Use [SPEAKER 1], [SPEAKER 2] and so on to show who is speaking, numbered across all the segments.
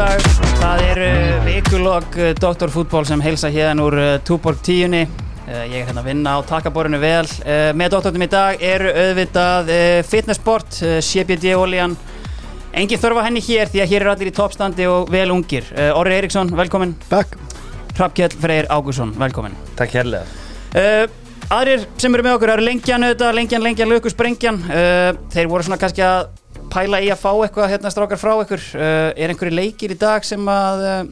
[SPEAKER 1] dag. Það er uh, vikulog uh, Doktorfútból sem heilsa hérna úr uh, Túborg tíunni. Uh, ég er hérna að vinna á takaborinu vel. Með doktortum í dag eru auðvitað fitnessport, CBD oljan. Engin þörfa henni hér því að hér eru allir í toppstandi og vel ungir. Orri Eriksson, velkomin.
[SPEAKER 2] Takk
[SPEAKER 1] Hrafkjell Freyr Ágússon, velkomin.
[SPEAKER 3] Takk hérlega
[SPEAKER 1] aðrir sem eru með okkur eru lengjan auðvitað, lengjan, lengjan, löku, sprengjan uh, þeir voru svona kannski að pæla í að fá eitthvað hérna strákar frá ykkur. Uh, er einhverju leikir í dag sem að uh,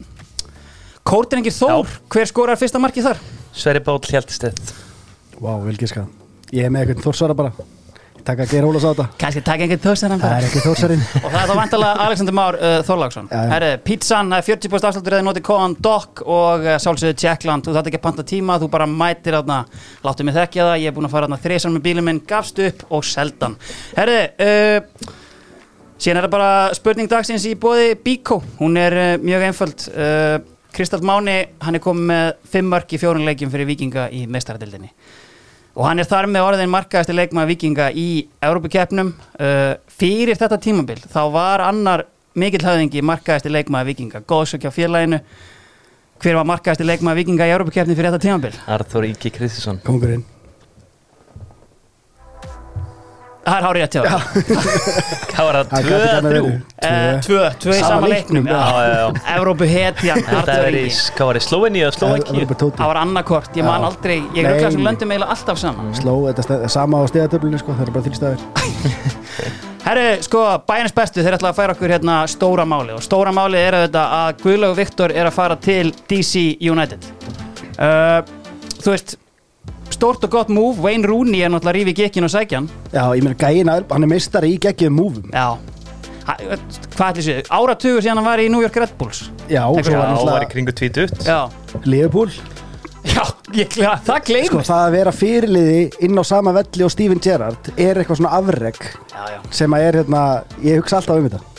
[SPEAKER 1] Kórdrengir Þór, hver skorar fyrsta markið þar?
[SPEAKER 3] Sverri Báll Hjaltstedt
[SPEAKER 2] Vá, vel gískað Ég er með eitthvað þórsvara bara. Ég taka að gera hólas á þetta.
[SPEAKER 1] Kannski taka einhvern þósar hann
[SPEAKER 2] Það er ekki þórsarinn
[SPEAKER 1] og það er þá vantalega Alexander Már uh, Þorláksson.
[SPEAKER 2] Já, já.
[SPEAKER 1] Pizzan, það er 40% afslutur eða notið kóðan DOC og uh, sálsögðu Tjekkland þú þátt ekki að panta tíma, þú bara mætir þarna. Láttu mig þekkja það, ég er búin að fara þarna þreysar með bílum minn, gafst upp og seldan Herri, uh, síðan er það bara spurning dagsins í bóði Bíkó, hún er uh, mjög einföld. Uh, Kristall Máni, hann er komið með fimm mörk í fjórun leikjum fyrir Víkinga í mestaradildinni og hann er þar með orðin markaðasti leikmaður vikinga í Európukeppnum uh, fyrir þetta tímabil þá var annar mikill höfðingi markaðasti leikmaður vikinga, góðsökja félaginu. Hver var markaðasti leikmaður vikinga í Európukeppni fyrir þetta tímabil?
[SPEAKER 3] Arþór Ingi Kristinsson.
[SPEAKER 2] Kongurinn
[SPEAKER 1] Það er hárið að tjóða
[SPEAKER 3] Hvað var það?
[SPEAKER 2] Gæti
[SPEAKER 3] að
[SPEAKER 2] gana
[SPEAKER 3] þrjú.
[SPEAKER 2] verið.
[SPEAKER 1] uh, Tvö, tvö í
[SPEAKER 2] Sama
[SPEAKER 1] sama
[SPEAKER 2] leiknum,
[SPEAKER 3] er í,
[SPEAKER 1] Ingi
[SPEAKER 3] hvað var það? Sloveni og Slovaki
[SPEAKER 1] Það var annarkort, ég man aldrei. Ég er auðvitað sem löndum eiginlega alltaf saman.
[SPEAKER 2] Sló, þetta stað, sama á stegatöflunni sko Það er bara þrjú staðir.
[SPEAKER 1] Herru, sko, bæjarins bestu, þeir ætla að færa okkur hérna stóra máli og stóra máli er þetta að Guðlaug Viktor er að fara til DC United. Uh, Þú veist, stórt og gott move, Wayne Rooney er náttúrulega rífi gekkin og sækjan
[SPEAKER 2] Já, ég meina gæin að hann er meistari í geggjum múfum
[SPEAKER 1] Já, ha, hvað ætli séu, áratugur síðan hann var í New York Red Bulls.
[SPEAKER 2] Já, og svo var
[SPEAKER 3] var í
[SPEAKER 2] náttúrulega
[SPEAKER 3] kringu tvítut
[SPEAKER 1] Já,
[SPEAKER 2] Liverpool.
[SPEAKER 1] Já, ég, já það
[SPEAKER 2] Sko það að vera fyrirliði inn á sama velli og Steven Gerrard er eitthvað svona afreg
[SPEAKER 1] Já, já,
[SPEAKER 2] sem að er hérna, ég hugsa alltaf um þetta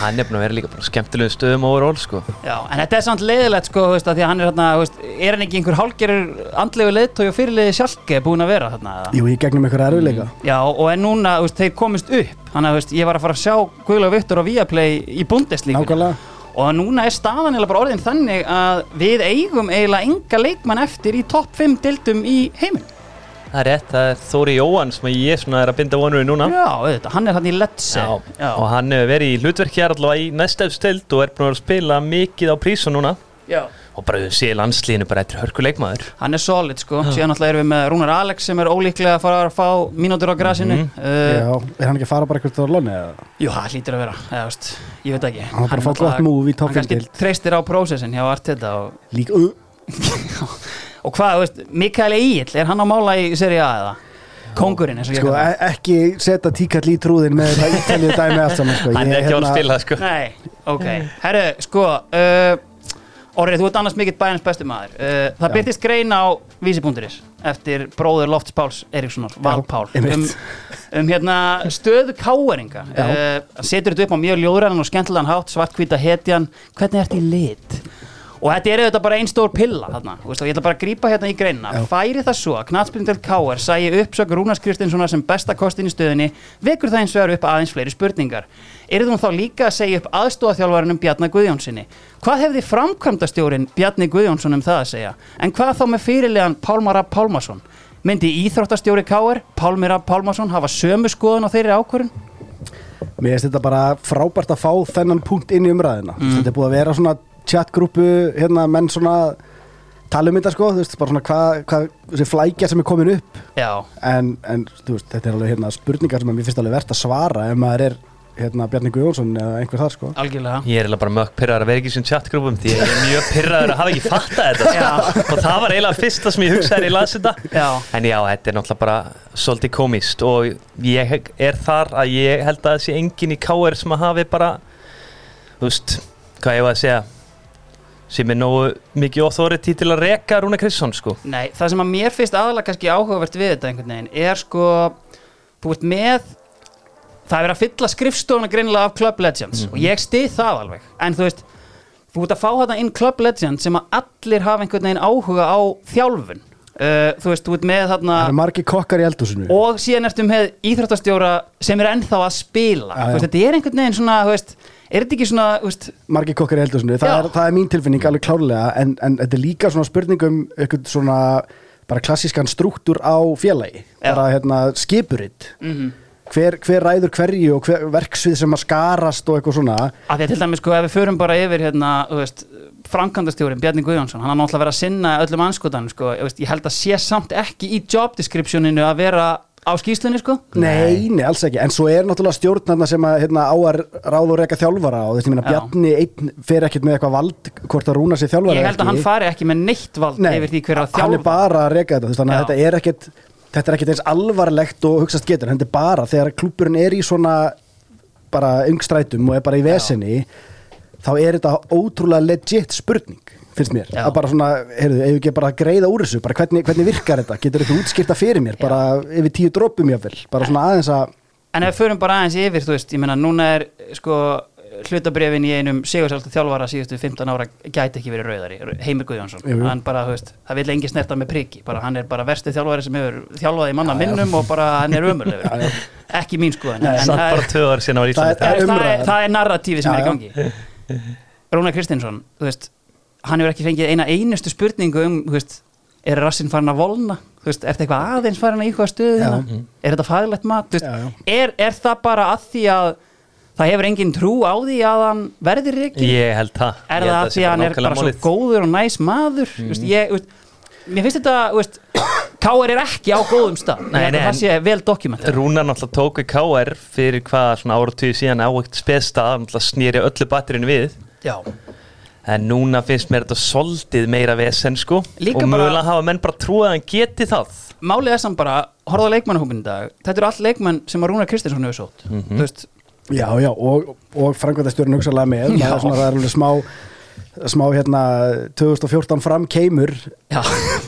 [SPEAKER 3] Hann er búin að vera líka skemmtilegu stöðum overall sko.
[SPEAKER 1] Já, en þetta er samt leiðilegt sko, veist, að því að hann er hérna, er hann ekki einhver hálgerur andlegu leiðtói og fyrirliði sjálke búin að vera þarna eða?
[SPEAKER 2] Jú, ég gegnum eitthvað erfiðleika.
[SPEAKER 1] Já, og en núna, veist, þeir komist upp. Þannig að, veist, ég var að fara að sjá Guðlaug Viktor á Viaplay í
[SPEAKER 2] Nákvæmlega.
[SPEAKER 1] Og núna er staðan eiginlega bara orðin þannig að við eigum eiginlega enga leikmann eftir í topp 5 dildum í heiminn
[SPEAKER 3] Það er rétt, það er Þóri Jóhann sem ég svona er að binda vonur í núna.
[SPEAKER 1] Já, auðvitað, hann er hann í Ledse.
[SPEAKER 3] Já, og hann hefur verið í hlutverki hér allavega í næstefstild og er búin að spila mikið á prísu núna.
[SPEAKER 1] Já.
[SPEAKER 3] og bara við sé landslíðinu bara eftir hörku leikmaður
[SPEAKER 1] Hann er solid, sko. Síðan náttúrulega erum við með Rúnar Alex sem er ólíklega að fara að fá mínútur á grasinu.
[SPEAKER 3] Mhm.
[SPEAKER 1] uh,
[SPEAKER 2] Já, er hann ekki að fara bara eitthvað á lóni?
[SPEAKER 1] Jú, það hlýtur að vera, eða, veist, ég veit ekki.
[SPEAKER 2] Hann í topp
[SPEAKER 1] Hann kannski
[SPEAKER 2] 5 deild.
[SPEAKER 1] treystir á prósessin hjá Arteta og
[SPEAKER 2] Líka, uh,
[SPEAKER 1] Og hvað, þú veist, Mikael Egil, er hann á mála í Serie A eða? Kongurinn, eins og ég
[SPEAKER 2] sko,
[SPEAKER 1] hann.
[SPEAKER 2] e ekki setja tíkall í trúðin með þetta ítalið dæmi allt saman sko.
[SPEAKER 3] Hann
[SPEAKER 2] Ég,
[SPEAKER 3] er ekki á að
[SPEAKER 2] hérna-
[SPEAKER 3] spila sko.
[SPEAKER 1] Nei, ok. Herru, sko uh, Orrið, þú ert annars mikill bæjans bestu maður. Uh, Það byrtist grein á vísi.is eftir bróður Lofts Páls Erikssonar, Valpál um,
[SPEAKER 2] einmitt.
[SPEAKER 1] um hérna stöðu káeringa uh, setur þetta upp á mjög ljóðræðan og skemmtilegan hátt svartkvíta hetjan, hvernig ert í lit og þetta er auðvitað bara einn stór pilla þarna, og ég ætla bara að grípa hérna í greinina.
[SPEAKER 2] Já.
[SPEAKER 1] færi það svo að Knatsbyrndel Káer sæi uppsökur Rúnars Kristinssonar sem besta kostin í stöðinni vekur það eins vegar upp aðeins fleiri spurningar. Er hún þá líka að segja upp aðstóðaþjálfarinum Bjarnar Guðjónssoni hvað hefði framkvæmdastjórin Bjarni Guðjónsson um það að segja? En hvað þá með fyrirlegan Pálmar Rapp Pálmason myndi íþróttastjóri Káer Pálmir Rapp Pálmason hafa sömu skoðun á þeirri ákvörun
[SPEAKER 2] Mér finnst þetta bara frábært að fá þennan punkt inn í umræðina
[SPEAKER 1] Mm.
[SPEAKER 2] Þetta er búið að vera svona chatgrúpu hérna menn svona tala um þetta sko, þú veist, bara svona hvað hva, þessi flækja sem er komin upp. En, en þú veist, þetta er alveg hérna spurningar sem mér finnst alveg verðt að svara ef maður er hérna Bjarni Guðjónsson eða einhver þar sko.
[SPEAKER 1] Algjörlega.
[SPEAKER 3] Ég er eiginlega bara mökk pyrraður að vera ekki í þessum chatgrúpum því ég er mjög pyrraður að hafa ekki fattað þetta sko. og það var eiginlega fyrsta sem ég hugsaði þegar ég las þetta.
[SPEAKER 1] Já,
[SPEAKER 3] En já, þetta er náttúrulega bara svolítið komist og ég er þar að ég held að sé engin í KR sem að hafi bara þú veist, hvað ég var að segja sem er nógu mikið authority til að reka Rúna Kristján sko.
[SPEAKER 1] Nei, það sem að mér finnst aðalega kannski áhugavert við þetta einhvern veginn er sko, þú ert með það er verið að fylla skrifstofuna greinilega af Club Legends og ég stið það alveg. En þú veist, þú ert að fá þetta inn Club Legends sem að allir hafa einhvern veginn áhuga á þjálfun. Uh, þú veist, þú ert með þarna
[SPEAKER 2] Það eru margir kokkar í eldhúsinu.
[SPEAKER 1] Og síðan ertu með íþróttastjóra sem er ennþá að spila. Þú veist, þetta er einhvern veginn svona þú veist, er þetta ekki svona, veist
[SPEAKER 2] margir kokkar í eldhúsinu, það
[SPEAKER 1] Já.
[SPEAKER 2] er, það er mín tilfinning alveg klárlega, en, en þetta er líka svona spurningum eitthvað svona bara klassískan struktúr á félagi. Bara hérna skipuritt
[SPEAKER 1] mm
[SPEAKER 2] hver, hver ræður hverju og hver verksvið sem að skarast og eitthvað svona.
[SPEAKER 1] Að því að til dæmis sko ef við förum bara yfir hérna, veist, framkvæmdastjórin Bjarni Guðjónsson, hann har náttúrulega verið að sinna öllum anskotanum sko, ég held að sé samt ekki í job descriptioninu að vera á skýslunni sko?
[SPEAKER 2] Nei, nei, alls ekki, en svo er náttúrulega stjórnarna sem að hérna, á að ráða og reyka þjálfara og þess að
[SPEAKER 1] Já.
[SPEAKER 2] Bjarni einn fer ekkert með eitthvað vald hvort að rúna sér þjálfara
[SPEAKER 1] ég held að hann fari ekki með neitt vald
[SPEAKER 2] Nei,
[SPEAKER 1] yfir því hver að
[SPEAKER 2] hann er bara að reyka þetta, þannig að
[SPEAKER 1] Já.
[SPEAKER 2] þetta er ekkert þetta er ekkert eins alvarlegt og hugsaðst getur þetta er bara þegar klúburinn er í svona bara ungstrætum og er bara í vesenni þá er þetta ótrúlega legit spurning finnst mér,
[SPEAKER 1] Já.
[SPEAKER 2] að bara svona heyrðu, ef ekki bara greiða úr þessu, bara hvernig, hvernig virkar þetta? Getur þetta útskýrta fyrir mér, bara yfir tíu drópum jáfnvel, bara svona aðeins að
[SPEAKER 1] en ef við förum bara aðeins yfir, þú veist, ég meina núna er sko hlutabrefin í einum sigursálta þjálfara síðustu 15 ára gæti ekki verið rauðari, Heimir Guðjónsson.
[SPEAKER 2] Jú, jú.
[SPEAKER 1] hann bara, þú veist, það vil engi snerta með priki. Bara hann er bara versti þjálfari sem hefur þjálfað í manna minnum og bara hann er ömurlegur. Ekki mín
[SPEAKER 3] Samt
[SPEAKER 1] það
[SPEAKER 2] Það er-
[SPEAKER 1] narratífi sem
[SPEAKER 2] Já,
[SPEAKER 1] er í gangi Rúnar Kristinsson þú veist, hann hefur ekki fengið eina einustu spurningu um veist, er rassinn farin að volna veist, er þetta eitthvað aðeins farin að íkvað stöðu
[SPEAKER 2] Já.
[SPEAKER 1] hérna? er þetta faglegt mat veist,
[SPEAKER 2] Já, já.
[SPEAKER 1] Er, er það bara að því að það hefur engin trú á því að hann verði reiki
[SPEAKER 3] Ég held það
[SPEAKER 1] er það að því að hann er bara svo
[SPEAKER 3] málið.
[SPEAKER 1] góður og næs maður mm. veist, ég, veist, mér finnst þetta K.R. er ekki á góðum stað
[SPEAKER 3] Nei, nei,
[SPEAKER 1] það sé vel dokumentar
[SPEAKER 3] Rúnar náttúrulega tók við KR fyrir hvað svona áratíu síðan á eitt spesstað náttúrulega snýri öllu batterinu við
[SPEAKER 1] Já.
[SPEAKER 3] en núna finnst mér þetta soldið meira vesen sko
[SPEAKER 1] Líka
[SPEAKER 3] og
[SPEAKER 1] bara-
[SPEAKER 3] mögulega hafa menn bara trúið að hann geti það
[SPEAKER 1] málið er samt bara, horfðu á leikmannahópin í dag þetta eru all leikmann sem að Rúnar Kristinsson hefur sótt
[SPEAKER 3] Mhm.
[SPEAKER 1] þú veist,
[SPEAKER 2] Já, já, og, og framkvæmdastjórn hugsalega með,
[SPEAKER 1] Já.
[SPEAKER 2] það er, svona, það er alveg smá smá hérna 2014 fram keimur
[SPEAKER 1] já,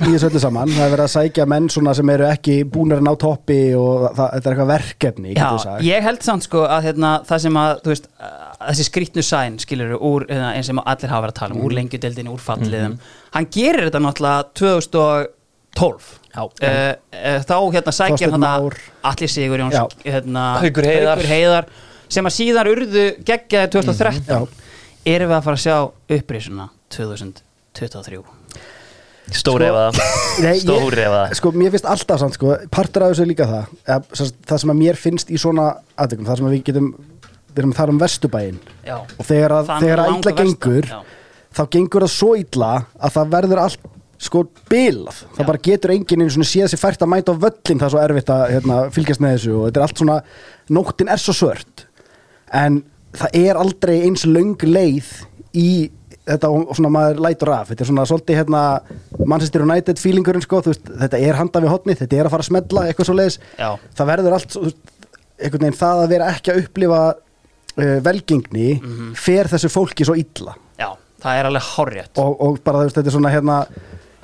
[SPEAKER 2] í þessu öllu saman, það er verið að sækja menn svona sem eru ekki búnir að ná toppi og það, þetta er eitthvað verkefni,
[SPEAKER 1] já ég held samt sko að hérna, það sem að þú veist, að þessi skrýtnu sæn skilur úr, hérna, eins sem allir hafa verið að tala um úr lengjudeldinu, úr falliðum hann gerir þetta náttúrulega 2012
[SPEAKER 3] Já.
[SPEAKER 1] uh, þá hérna sækja hann
[SPEAKER 2] Már.
[SPEAKER 1] allir Sigurjóns
[SPEAKER 2] Já.
[SPEAKER 1] hérna,
[SPEAKER 3] Haukur Heiðar.
[SPEAKER 1] Heiðar sem að síðan urðu geggjaði 2013
[SPEAKER 2] Já.
[SPEAKER 1] Erum við að fara að sjá upprísuna 2023
[SPEAKER 3] Stóri efa.
[SPEAKER 2] Nei, ég-
[SPEAKER 3] Stóri efa.
[SPEAKER 2] Sko, mér finnst alltaf samt, sko, partur af þessu líka það það sem að mér finnst í svona aðtökum, það sem að við getum við erum tala um vesturbæinn.
[SPEAKER 1] Já,
[SPEAKER 2] og þegar að, þegar að illa gengur
[SPEAKER 1] já.
[SPEAKER 2] þá gengur það svo illa að það verður allt sko bilað, það
[SPEAKER 1] Já.
[SPEAKER 2] bara getur enginn einu svona séð sér fært að mæta á völlin það er svo erfitt að hérna, fylgjast með þessu og þetta er allt svona, nóttin er svo svört. En það er aldrei eins löng leið í þetta og svona maður lætur af. Þetta er svona svolítið hérna Manchester United feelingurinn sko, veist, þetta er handa við hotni þetta er að fara að smella, eitthvað svo leiðis það verður allt, einhvern veginn það að vera ekki að upplifa uh, velgengni
[SPEAKER 1] Mhm.
[SPEAKER 2] fer þessu fólki svo illa.
[SPEAKER 1] Já, það er alveg hárrétt.
[SPEAKER 2] Og, og bara veist, þetta er svona hérna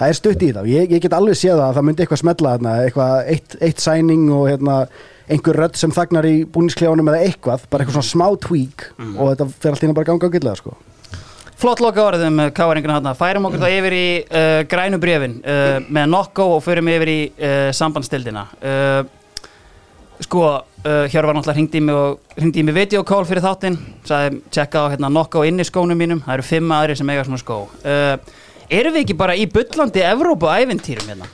[SPEAKER 2] það er stutt í það, ég, ég get alveg séð að það myndi eitthvað smetla eitthvað eitt, eitt sæning og hérna einhver rödd sem þagnar í búnisklefanum eða eitthvað, bara eitthvað svona smá tweak
[SPEAKER 1] Mhm.
[SPEAKER 2] og þetta fer allt í hérna bara ganga ágætlega sko.
[SPEAKER 1] Flott loka orðum káaringuna hann Færum okkur það yfir í uh, grænu brefin uh, með nokko og förum yfir í uh, sambandstildina uh, Sko, uh, hér var náttúrulega hringdi í mig og hringdi í mig videokól fyrir þáttinn sagði tjekka á hérna nokko inn í skónum mínum. Það eru fimm aðri sem eiga svona skó. Uh, Erum við ekki bara í bullandi Evrópu æventýrum hérna?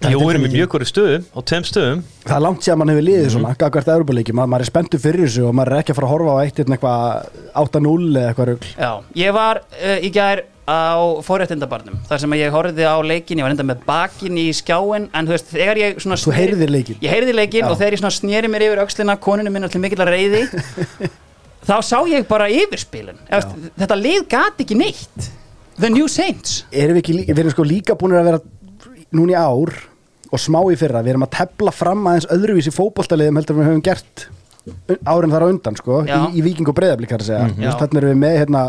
[SPEAKER 3] Jú, við erum í mjög hverju stöðum og tveim stöðum.
[SPEAKER 2] Það er langt að mann hefur liðið svona gagvart Európa-leiki, Ma, maður er spenntur fyrir þessu og maður er ekki að fara að horfa á eitt eitthvað 8-0 eða eitthvað rugl.
[SPEAKER 1] Já, ég var uh, í gær á forréttindabarnum þar sem ég horfði á leikin, ég var enda með bakin í skjáin en þú veist, þegar ég svona
[SPEAKER 2] Þú heyrðir leikinn?
[SPEAKER 1] Ég heyrði leikinn
[SPEAKER 2] Já.
[SPEAKER 1] og þegar ég svona sneri mér yfir öxlina koninu minn allir mikil að reyði þá sá ég bara yfirspilun þetta lið gat ekki neitt The New Saints.
[SPEAKER 2] Erum við ekki, við erum sko líka búin að vera núna í ár og smá í fyrra, við erum að tepla fram aðeins öðruvísi fótboltaliðum heldur við höfum gert árin þar á undan sko,
[SPEAKER 1] Já.
[SPEAKER 2] í, í Víking og segja, mm
[SPEAKER 1] Já.
[SPEAKER 2] þannig erum við með hérna,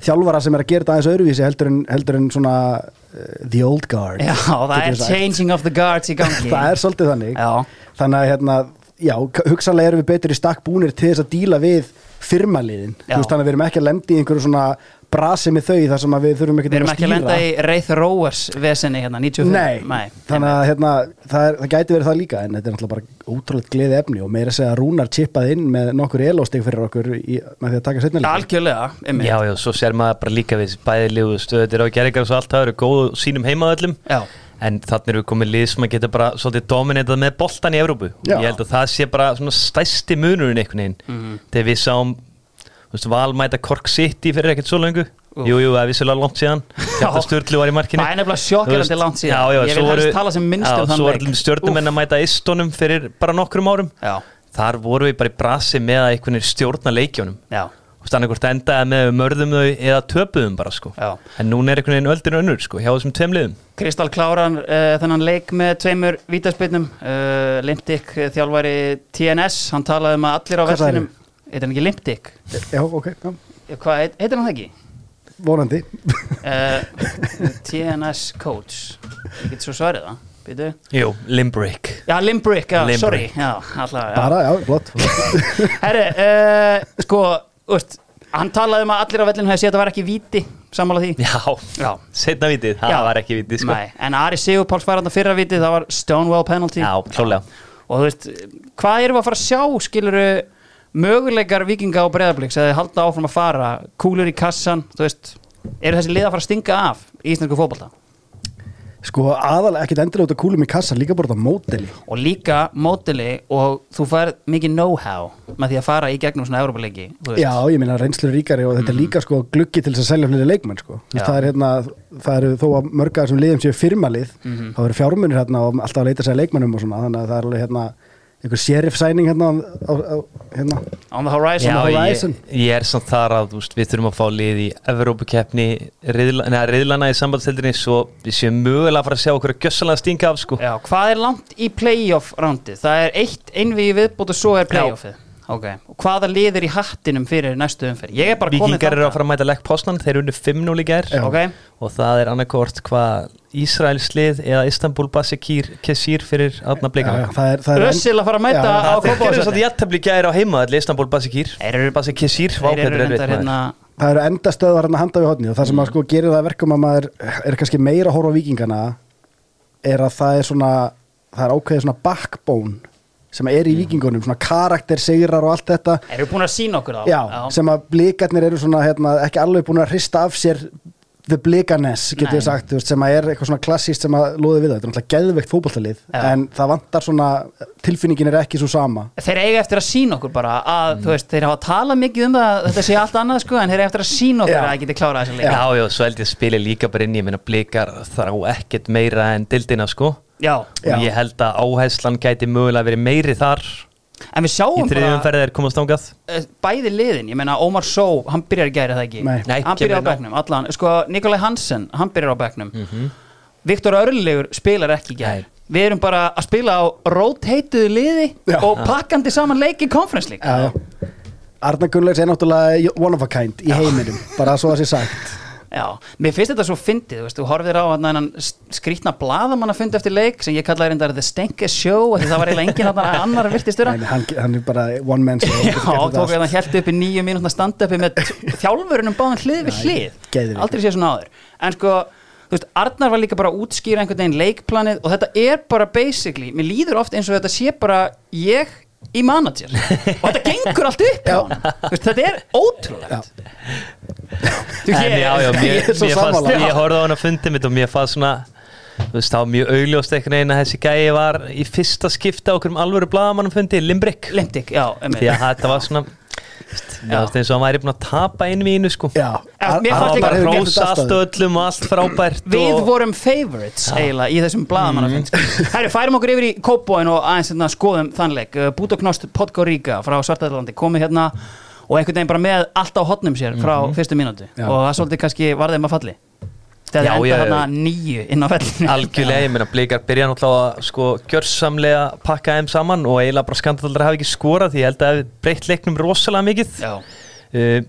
[SPEAKER 2] þjálfara sem er að gera þetta aðeins öðruvísi heldur en, heldur en svona uh, the old guard.
[SPEAKER 1] Já, það er
[SPEAKER 2] sagt.
[SPEAKER 1] changing of the guards í gangi.
[SPEAKER 2] Það er svolítið þannig.
[SPEAKER 1] Já,
[SPEAKER 2] þannig að hérna, já, hugsanlega erum við betur í stakk búnir til þess að díla við firmaliðin, þú veist þannig að við erum ekki að lendi í einhverju svona brasi með þau þar sem að við þurfum
[SPEAKER 1] Við erum ekki að lenda í Wraith Rowers vesenni hérna, 95
[SPEAKER 2] Nei, þannig að hérna, það, er, það gæti verið það líka en þetta er náttúrulega bara ótrúlega gleði efni og meira að segja að Rúnar chippað inn með nokkur elóstig fyrir okkur í, með því að taka setna líka
[SPEAKER 1] Algjörlega.
[SPEAKER 3] Já, já, svo sér maður bara líka við bæði liðu stöður á gerðingar og svo allt það eru góð og sínum heimaðöllum
[SPEAKER 1] Já.
[SPEAKER 3] en þannig erum við komið lið sem að geta bara svolítið dominitað með boltan í Evrópu og
[SPEAKER 2] Já.
[SPEAKER 3] ég held að það sé bara svona stæsti munurinn einhvern veginn
[SPEAKER 1] Mhm.
[SPEAKER 3] þegar við sáum veist, Valmæta Kork City fyrir ekkert svo lengu
[SPEAKER 1] Úff.
[SPEAKER 3] Jú, jú, það er vissulega langt síðan. Þetta Sturlu var í markinu.
[SPEAKER 1] Það er nefnilega
[SPEAKER 3] veist,
[SPEAKER 1] langt síðan.
[SPEAKER 3] já, já,
[SPEAKER 1] Ég vil
[SPEAKER 3] svo voru-
[SPEAKER 1] tala sem minnst
[SPEAKER 3] já,
[SPEAKER 1] um þann
[SPEAKER 3] Svo
[SPEAKER 1] leik.
[SPEAKER 3] var stjórnumenn að mæta Istonum fyrir bara nokkrum árum.
[SPEAKER 1] Já,
[SPEAKER 3] Þar voru við bara í brasi með að einhvern veginn stjórna leikjónum Þannig hvort endaði með mörðum þau eða töpuðum bara sko. En núna er einhvern veginn öldin önnur sko hjá þessum tveim liðum.
[SPEAKER 1] Kristall kláran uh, þennan leik með tveimur vítaspilnum uh, Limpdik uh, þjálfari TNS hann talaði um að allir á vellinum Heitir hann ekki Limpdik?
[SPEAKER 2] Já, ok, já,
[SPEAKER 1] Hvað, heit- heitir hann það ekki?
[SPEAKER 2] vonandi.
[SPEAKER 1] Uh, TNS coach. Ég get svo svarið það Býtu.
[SPEAKER 3] Jú, Limbrick.
[SPEAKER 1] Já, Limbrick, já,
[SPEAKER 3] Limbrick.
[SPEAKER 1] sorry. Já, alltaf, já.
[SPEAKER 2] Bara, já, flott.
[SPEAKER 1] Herri, uh, sko, úst, hann talaði um að allir á vellinu hefði séð að það var ekki víti sammála því?
[SPEAKER 3] Já,
[SPEAKER 1] Já.
[SPEAKER 3] setna vitið, það
[SPEAKER 1] Já.
[SPEAKER 3] var ekki vitið sko.
[SPEAKER 1] Nei, en Ari Sigurpáls var hann fyrra víti það var Stonewall penalty.
[SPEAKER 3] Já, klálega
[SPEAKER 1] og þú veist, hvað erum við að fara að sjá skiluru möguleikar vikinga og breyðabliks eða þið halda áfram að fara kúlur í kassan, þú veist eru þessi lið að fara að stinga af í íslensku fótbolta
[SPEAKER 2] Sko, aðalega ekkit endilega út að kúlum í kassa líka bara móteli
[SPEAKER 1] og líka mótili og þú fær mikið know-how með því að fara í gegnum svona Európa-leiki.
[SPEAKER 2] Já, ég meina reynslu ríkari og þetta er líka sko gluggi til þess að selja fleiri leikmenn sko.
[SPEAKER 1] Já.
[SPEAKER 2] það er hérna, það eru þó að mörga sem liðum séu firmalið, þá eru fjármunir hérna og alltaf að leita sér að leikmennum og svona þannig að það er alveg hérna einhver sheriff sæning hérna, hérna.
[SPEAKER 1] on the horizon
[SPEAKER 3] Já,
[SPEAKER 2] on the
[SPEAKER 3] ég,
[SPEAKER 2] horizon.
[SPEAKER 3] ég er samt þar að úst, við þurfum að fá lið í Evrópukeppni riðla, neða, riðlana í sambandstildinni svo við séum mögulega að fara að sjá okkur að gjössalega stinga af sko
[SPEAKER 1] Já, hvað er langt í playoff rándið? Það er eitt einvið viðbútt og svo er playoffið Ok, og hvaða lið er í hattinum fyrir næstu umferð? Ég er bara komið
[SPEAKER 3] Víkingar eru að fara að mæta Lekk Poznan, þeir eru unni 5-0 í gær.
[SPEAKER 2] Já.
[SPEAKER 1] Ok,
[SPEAKER 3] og það er annarkort hvað Ísraels lið eða Istanbul Basikir Kesir fyrir
[SPEAKER 2] það er
[SPEAKER 1] Össil að fara að mæta
[SPEAKER 2] Já,
[SPEAKER 1] á
[SPEAKER 3] Þeir gerðu
[SPEAKER 1] Kópavóðsvelli.
[SPEAKER 3] svolítið jættabli gær á heima allir Istanbul Basikir.
[SPEAKER 1] Þeir eru
[SPEAKER 3] Basik Kesir
[SPEAKER 1] Þeir eru hérna
[SPEAKER 2] það eru endastöðar hérna handa við hodni og það sem að sko gerir það að verkum að maður er kannski meira að horfa á vikingana er að það er svona það er ákveðið svona backbone sem er í vikingunum, svona karakter, sigrar og allt þetta.
[SPEAKER 1] Þeir eru búin að sína okkur þá?
[SPEAKER 2] Já, sem að blikarnir eru svona hérna, ekki alveg búin að hrista af sér the blikarness, getur við sagt veist, sem að er eitthvað svona klassíst sem að loði við það. Þetta er náttúrulega geðveikt fótballtalið
[SPEAKER 1] Já.
[SPEAKER 2] en það vantar svona, tilfinningin er ekki svo sama.
[SPEAKER 1] Þeir eiga eftir að sína okkur bara að, þú veist, þeir hafa talað mikið um það að þetta sé allt annað sko, en þeir eiga eftir að sína okkur
[SPEAKER 2] Já.
[SPEAKER 1] að það geti klárað þessi leik
[SPEAKER 3] Já, já, svo held ég að spila líka bara inn í, ég meina blikar þrá ekkert meira en dildina sko
[SPEAKER 1] Já,
[SPEAKER 3] og ég held að áherslan gæti mögulega verið meiri þar.
[SPEAKER 1] En við
[SPEAKER 3] í
[SPEAKER 1] sjáum
[SPEAKER 3] þriðjum
[SPEAKER 1] bara
[SPEAKER 3] ferðið er komast ángað
[SPEAKER 1] eh, bæði liðin, ég meina Ómar Só hann byrjar í gæri það ekki?
[SPEAKER 2] Nei.
[SPEAKER 3] Nei,
[SPEAKER 1] hann byrjar á bekknum, allan, sko Nikolai Hansen hann byrjar á bekknum. Viktor Örlegur spilar ekki í gæri við erum bara að spila á rotateðu liði
[SPEAKER 2] Já.
[SPEAKER 1] og pakkandi saman leik í conference league.
[SPEAKER 2] Já, já. Arna Gunnlaugs er náttúrulega one of a kind í heiminum, bara svo að sé sagt
[SPEAKER 1] Já, mér finnst þetta svo fyndið, þú horfir á hann þennan skrýtna blaðamann að fundi eftir leik sem ég kallaði reyndar The Stenkes Show því það var eiginlega þarna annar virtistur
[SPEAKER 2] Nei, hann, hann er bara one man show
[SPEAKER 1] Já, tók hérna helt upp í nýju mínútna stand-upi með þjálfurinn um báðan hlið við hlið. Aldrei séð svona áður. En sko, þú veist, Arnar var líka bara að útskýra einhvern veginn leikplanið og þetta er bara basically, mér líður oft eins og þetta sé bara ég í manager. Og þetta gengur allt upp Þetta er ótrúlegt. Þú,
[SPEAKER 3] En já, já, mér,
[SPEAKER 2] Ég er svo sammála.
[SPEAKER 3] ég horfði á hann að fundi mitt og mér fannst svona þú veist, það var mjög augljóst einhvern veginn að þessi gæi var í fyrsta skipta okkur um alvöru blaðamannum fundi, Limbrick.
[SPEAKER 1] Limtik, já, einmitt.
[SPEAKER 3] því að þetta var svona mér fannst eins og hann væri búin að tapa inn vínu sko.
[SPEAKER 2] Já,
[SPEAKER 1] Já, mér fannst líka-
[SPEAKER 3] bara að
[SPEAKER 2] hefur gert
[SPEAKER 3] rósa
[SPEAKER 2] þetta
[SPEAKER 3] allt
[SPEAKER 2] alltaf.
[SPEAKER 3] og öllum og allt frábært
[SPEAKER 1] Við
[SPEAKER 3] og,
[SPEAKER 1] vorum favorites eiginlega í þessum blaðamannafund mm. Herri, færum okkur yfir í Kópóin og aðeins hérna, skoðum þannleik Bútoknost Podgorica frá Svartæðalandi komið hérna og einhvern veginn bara með allt á hotnum sér frá fyrstu mínútu.
[SPEAKER 2] Já.
[SPEAKER 1] og það svolítið kannski var þeim að falli þegar það enda hérna nýju inn á vellinu
[SPEAKER 3] algjörlega, ég meina blikar byrja náttúrulega að sko gjörsamlega pakka þeim saman og eiginlega bara skandaldra hafi ekki skorað því ég held að það hefði breytt leiknum rosalega mikið. Uh,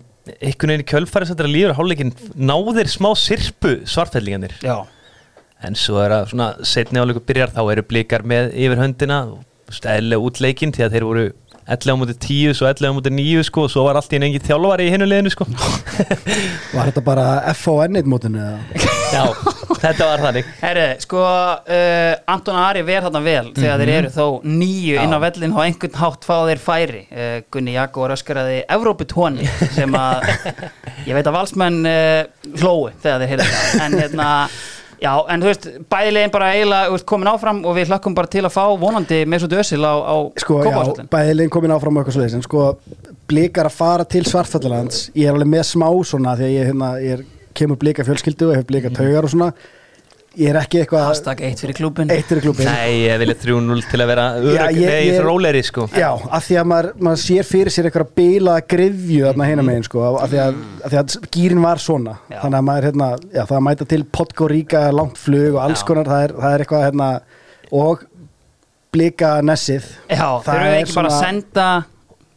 [SPEAKER 3] einhvern veginn í kjölfæri er að líður hálfleikin náðir smá sirpu svartfellinganir
[SPEAKER 1] já,
[SPEAKER 3] en svo er að svona setni áleiku byrjar þá eru blikar með yfir höndina eðlega út leikinn því að þeir voru 11 á mútið 10, svo 11 á mútið 9 sko, og svo var allt í einu engin þjálfari í hinu liðinu sko.
[SPEAKER 2] Var þetta bara FON-ið mótinu? eða?
[SPEAKER 3] Já, þetta var þannig
[SPEAKER 1] Herri, sko, uh, Anton Ari ver þarna vel þegar þeir eru þó nýju inn á vellin og einhvern hátt fá þeir færi uh, Gunni Jakobur öskaraði Evróputóni sem að ég veit að valsmenn uh, hlóu þegar þeir heyrðu það en hérna, já, en þú veist bæðilegin bara eiginlega komin áfram og við hlökkum bara til að fá vonandi með svo dösil á, á
[SPEAKER 2] Sko, já,
[SPEAKER 1] Kópavogsvöllinn.
[SPEAKER 2] bæðilegin komin áfram og eitthvað svo en sko, blikar að fara til Svartfallalands ég er alveg með smá svona að ég, hérna, ég kemur blika fjölskyldu og hef blika taugar og svona ég er ekki eitthvað
[SPEAKER 1] Hashtag eitt fyrir klúbin
[SPEAKER 2] eitt fyrir klubin
[SPEAKER 3] Nei, ég vilja 3-0 til að vera
[SPEAKER 2] Já,
[SPEAKER 3] örug,
[SPEAKER 2] ég-
[SPEAKER 3] nei,
[SPEAKER 2] ég-
[SPEAKER 3] róleri sko.
[SPEAKER 2] Já, af því að maður, maður sér fyrir sér eitthvað bilaða grifju þarna hinum megin sko, af því að, af því að gýrin var svona.
[SPEAKER 1] Já.
[SPEAKER 2] þannig að maður, hérna, já, það að mæta til Podgoríka, langt flug og alls
[SPEAKER 1] Já.
[SPEAKER 2] konar það er, það er eitthvað, hérna, og blika nessið.
[SPEAKER 1] Já,
[SPEAKER 2] Það
[SPEAKER 1] þurfum við
[SPEAKER 2] er
[SPEAKER 1] ekki bara að
[SPEAKER 2] svona-
[SPEAKER 1] senda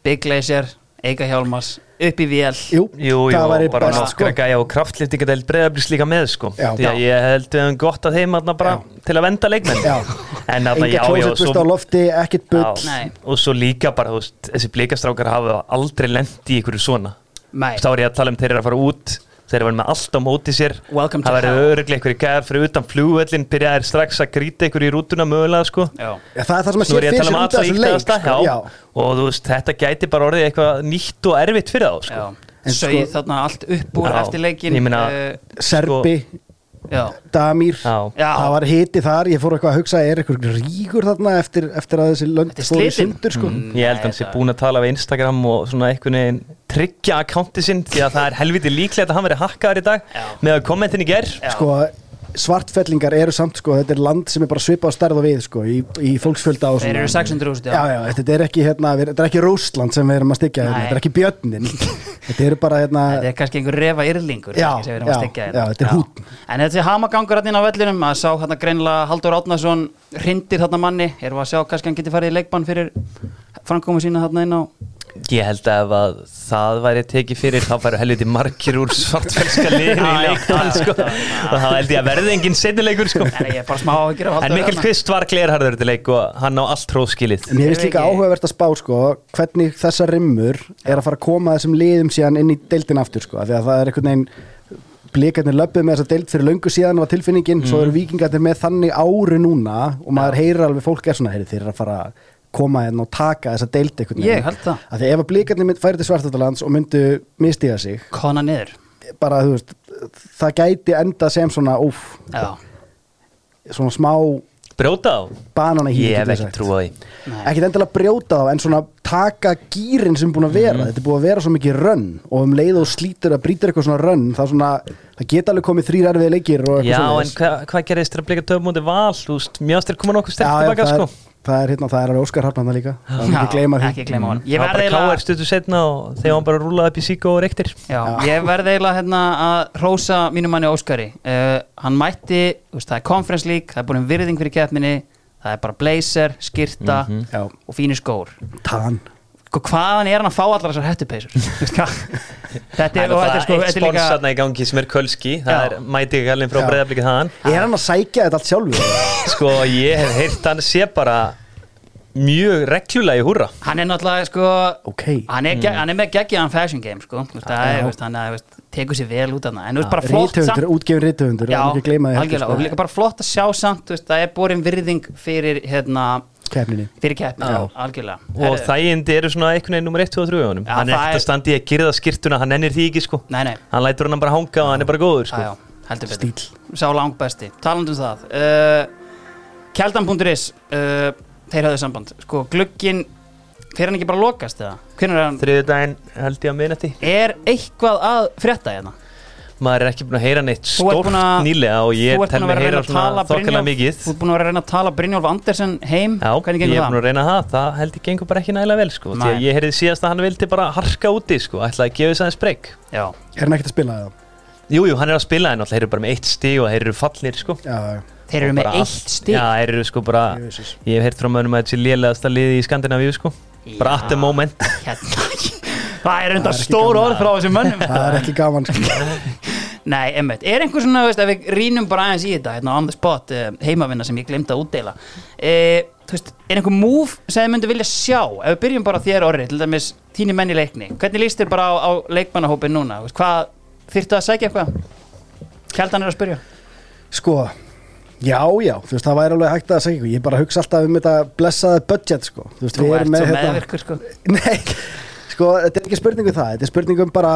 [SPEAKER 1] Big Glacier, Eika Hjálmars upp í vél.
[SPEAKER 2] Jú,
[SPEAKER 3] Jú, jú,
[SPEAKER 2] það væri
[SPEAKER 3] bara nokkra
[SPEAKER 2] sko.
[SPEAKER 3] gæja og kraftliftingadeild breyðablís líka með sko.
[SPEAKER 2] Já.
[SPEAKER 3] Því að ég held við höfum gott að þeim bara til að venda leikmenn.
[SPEAKER 2] Já.
[SPEAKER 3] En þarna,
[SPEAKER 2] Enga
[SPEAKER 3] já, já,
[SPEAKER 2] á lofti,
[SPEAKER 3] Já, og svo líka bara, þú veist, þessi blikastrákar hafa aldrei lendi í ykkur svona. Þá er ég að tala um þeir eru að fara út þeir eru með allt á móti sér. Það
[SPEAKER 1] hell.
[SPEAKER 3] öruglega ykkur í gæðar fyrir utan flugvöllin byrjaðir strax að grýta ykkur í rútuna mögulega sko.
[SPEAKER 1] Já.
[SPEAKER 2] Já, það er það sem að sé fyrir
[SPEAKER 3] um
[SPEAKER 2] út af þessu leik sko.
[SPEAKER 3] og þú veist, þetta gæti bara orðið eitthvað nýtt og erfitt fyrir þá sko.
[SPEAKER 1] Já,
[SPEAKER 2] En
[SPEAKER 1] sögð
[SPEAKER 2] sko-
[SPEAKER 1] þarna allt upp úr
[SPEAKER 3] Já,
[SPEAKER 1] eftir leikin
[SPEAKER 3] ég meina-
[SPEAKER 1] uh,
[SPEAKER 2] Serbi,
[SPEAKER 1] Já,
[SPEAKER 2] Damir
[SPEAKER 3] Já.
[SPEAKER 2] Það var hiti þar, ég fór eitthvað að hugsa er eitthvað ríkur þarna eftir, eftir að þessi lönd
[SPEAKER 1] er slitin.
[SPEAKER 2] sundur sko.
[SPEAKER 3] Mm, ég held að hann sé
[SPEAKER 1] Nei,
[SPEAKER 3] búin að tala við Instagram og svona einhvern veginn tryggja akkánti sinn því að það er helviti líklegt að hann verið hakkaður í dag
[SPEAKER 1] Já.
[SPEAKER 3] með að kommentin í ger
[SPEAKER 1] Já.
[SPEAKER 2] sko, svartfellingar eru samt sko, þetta er land sem er bara svipað á stærð og við sko, í, í fólksfjölda og
[SPEAKER 1] þeir
[SPEAKER 2] svona.
[SPEAKER 1] eru 600 úrst
[SPEAKER 2] já, já, þetta er ekki, hérna, við- þetta er ekki Rósland sem við erum að styggja, hérna, þetta er ekki björnin þetta eru bara hérna,
[SPEAKER 1] Þetta er kannski einhver refa yrlingur
[SPEAKER 2] Já,
[SPEAKER 1] sem við erum að
[SPEAKER 2] já,
[SPEAKER 1] styggja
[SPEAKER 2] já, þetta er húnn.
[SPEAKER 1] En þetta er hamagangur inn á vellinum að sá hann greinilega Haldur Átnason hrindir þarna manni. Erum að sjá kannski hann geti farið í leikbann fyrir framkomu sína þarna inn á
[SPEAKER 3] Ég held að ef að það væri tekið fyrir þá væri helviti margir úr svartfelska liðinu
[SPEAKER 1] Já,
[SPEAKER 3] í
[SPEAKER 1] já,
[SPEAKER 3] sko. og þá held ég að verði engin setnileikur sko.
[SPEAKER 1] En
[SPEAKER 3] Mikkel. Kvist var glerharður til leik og hann á allt hróskilið
[SPEAKER 2] mér finnst líka áhugavert að spá sko, hvernig þessa rimmur er að fara að koma þessum liðum síðan inn í deildin aftur sko, því að það er einhvern veginn blikarnir löpuð með þessa deild fyrir löngu síðan var tilfinningin, svo eru vikingarnir með þannig ári núna og maður heyrir alveg fólk er svona, heyri þeir eru að fara koma hérna og taka þessa deild einhvern
[SPEAKER 1] Ég held það.
[SPEAKER 2] Af því ef að blikarnir mynd, færi til Svartallands og myndu mistiga sig
[SPEAKER 1] Kona niður
[SPEAKER 2] bara þú veist, það gæti enda sem svona,
[SPEAKER 1] Já,
[SPEAKER 2] svona smá
[SPEAKER 3] Brjóta á?
[SPEAKER 2] banana hýr
[SPEAKER 3] Ég hef ekki trú á því
[SPEAKER 2] ekkert endilega brjóta þá en svona taka gýrin sem búin að vera
[SPEAKER 3] Mhm.
[SPEAKER 2] þetta er búin að vera svo mikið rönn og um leið og slítur að brýtur eitthvað svona rönn það, svona, það geta alveg komið þrýr erfið leikir eitthvað
[SPEAKER 3] Já, en
[SPEAKER 2] svoleiðis.
[SPEAKER 3] hva, hvað gerðist þér að blika töfum mútið val? Mjög styrir koma nokkuð sterk tilbaka sko
[SPEAKER 2] það er hérna, það er alveg Óskar Harpanda líka er ekki gleyma því.
[SPEAKER 1] ekki gleyma hann Ég
[SPEAKER 3] var
[SPEAKER 1] verð
[SPEAKER 3] bara
[SPEAKER 1] eiginlega
[SPEAKER 3] káir stuttu setna og þegar hann bara rúlaði upp í sík og reyktir
[SPEAKER 1] Já, ég verð eiginlega hérna að rósa mínum manni Óskari. Uh, Hann mætti, veist, það er Conference League Það er búin virðing fyrir keppninni Það er bara blazer, skyrta
[SPEAKER 3] Mhm.
[SPEAKER 2] Já,
[SPEAKER 1] og fínir skór.
[SPEAKER 2] Tann
[SPEAKER 1] hvaðan er hann að fá allar þessar hvað? þetta er, og er sko,
[SPEAKER 3] eitt
[SPEAKER 1] er líka
[SPEAKER 3] sponsarna í gangi sem er Kölski Það
[SPEAKER 1] Já.
[SPEAKER 3] er mæti gælinn frá
[SPEAKER 2] Já.
[SPEAKER 3] breyðablikið þaðan
[SPEAKER 2] Er hann að sækja þetta allt sjálfur?
[SPEAKER 3] Sko, ég hef heyrt hann sé bara mjög reglulega í húrra
[SPEAKER 1] Hann er náttúrulega, sko
[SPEAKER 2] ok,
[SPEAKER 1] Hann er, mm. hann er með geggjaðan fashion game, sko er, hann tekur sér vel út af það En þú veist, bara flott
[SPEAKER 2] ekki gleyma því heldur,
[SPEAKER 1] algjörlega,
[SPEAKER 2] sko,
[SPEAKER 1] og líka bara flott að sjá samt, það er borin virðing fyrir, hérna,
[SPEAKER 2] keppninni.
[SPEAKER 1] Fyrir keppni,
[SPEAKER 3] Já.
[SPEAKER 1] algjörlega.
[SPEAKER 3] Og
[SPEAKER 1] Herðu,
[SPEAKER 3] þægindi eru svona einhvern veginn nummer 1, 2 og 3 á honum.
[SPEAKER 1] Já,
[SPEAKER 3] hann er ekkert
[SPEAKER 1] er-
[SPEAKER 3] að standa í að girða skirtuna hann ennir því ekki sko.
[SPEAKER 1] Nei, nei,
[SPEAKER 3] hann lætur hann bara hanga og hann er bara góður sko.
[SPEAKER 2] Stíl
[SPEAKER 1] Sá langt besti, talandi um það uh, Kjaldan.is uh, Þeir höfðu samband. Sko, glugginn Fyrir hann ekki bara lokast eða? Hann?
[SPEAKER 3] þriðu daginn held ég að minnati
[SPEAKER 1] Er eitthvað að frétta hérna?
[SPEAKER 3] Maður er ekki búin að heyra neitt stórt nýlega og ég tel mig heyra
[SPEAKER 1] Brynjólf
[SPEAKER 3] mikið.
[SPEAKER 1] Þú ert búin að vera að reyna að tala Brynjólf Andersen heim.
[SPEAKER 3] Já, ég er búin að reyna það, það held ég gengur bara ekki nægilega vel sko, því að ég heyrði síðast að hann vildi bara harka úti sko, ætlaði að gefa þess aðeins breyk
[SPEAKER 1] Já,
[SPEAKER 2] er hann ekkert að spila það?
[SPEAKER 3] Jú, jú, hann er að spila en alltaf eru bara með eitt stig og eru fallir sko.
[SPEAKER 2] Já,
[SPEAKER 1] þeir eru með eitt stík
[SPEAKER 3] Já, þeir eru sko bara, ég hef heyrt frá mönnum að þetta sé lélegasta liði í Skandinavíu sko. Bara at the moment.
[SPEAKER 1] Hérna. Það er
[SPEAKER 2] ekki
[SPEAKER 1] stór orð frá þessum mönnum.
[SPEAKER 2] Það er ekki gaman sko.
[SPEAKER 1] Nei, emmitt, er einhver svona, veist, ef við rínum bara aðeins í þetta, hérna on the spot, uh, heimavinna sem ég glemd að útdeila Þú veist, er einhver move sem þið myndi vilja sjá, ef við byrjum bara þér orri, til dæmis þínir menn í leikni. Hvernig líst þér bara á, á leikmannahópin núna, veist, hvað, þyrftu að segja eitthvað? Kjaldan er að spyrja.
[SPEAKER 2] Sko, já, já, þú veist, það væri alveg hægt að segja ég bara hugsa alltaf um þetta blessaði budget, sko. Þú veist,
[SPEAKER 1] Þú
[SPEAKER 2] við erum með hérna
[SPEAKER 1] meðvirkur, sko.
[SPEAKER 2] Nei, sko, þetta er ekki spurning um það, þetta er spurning um bara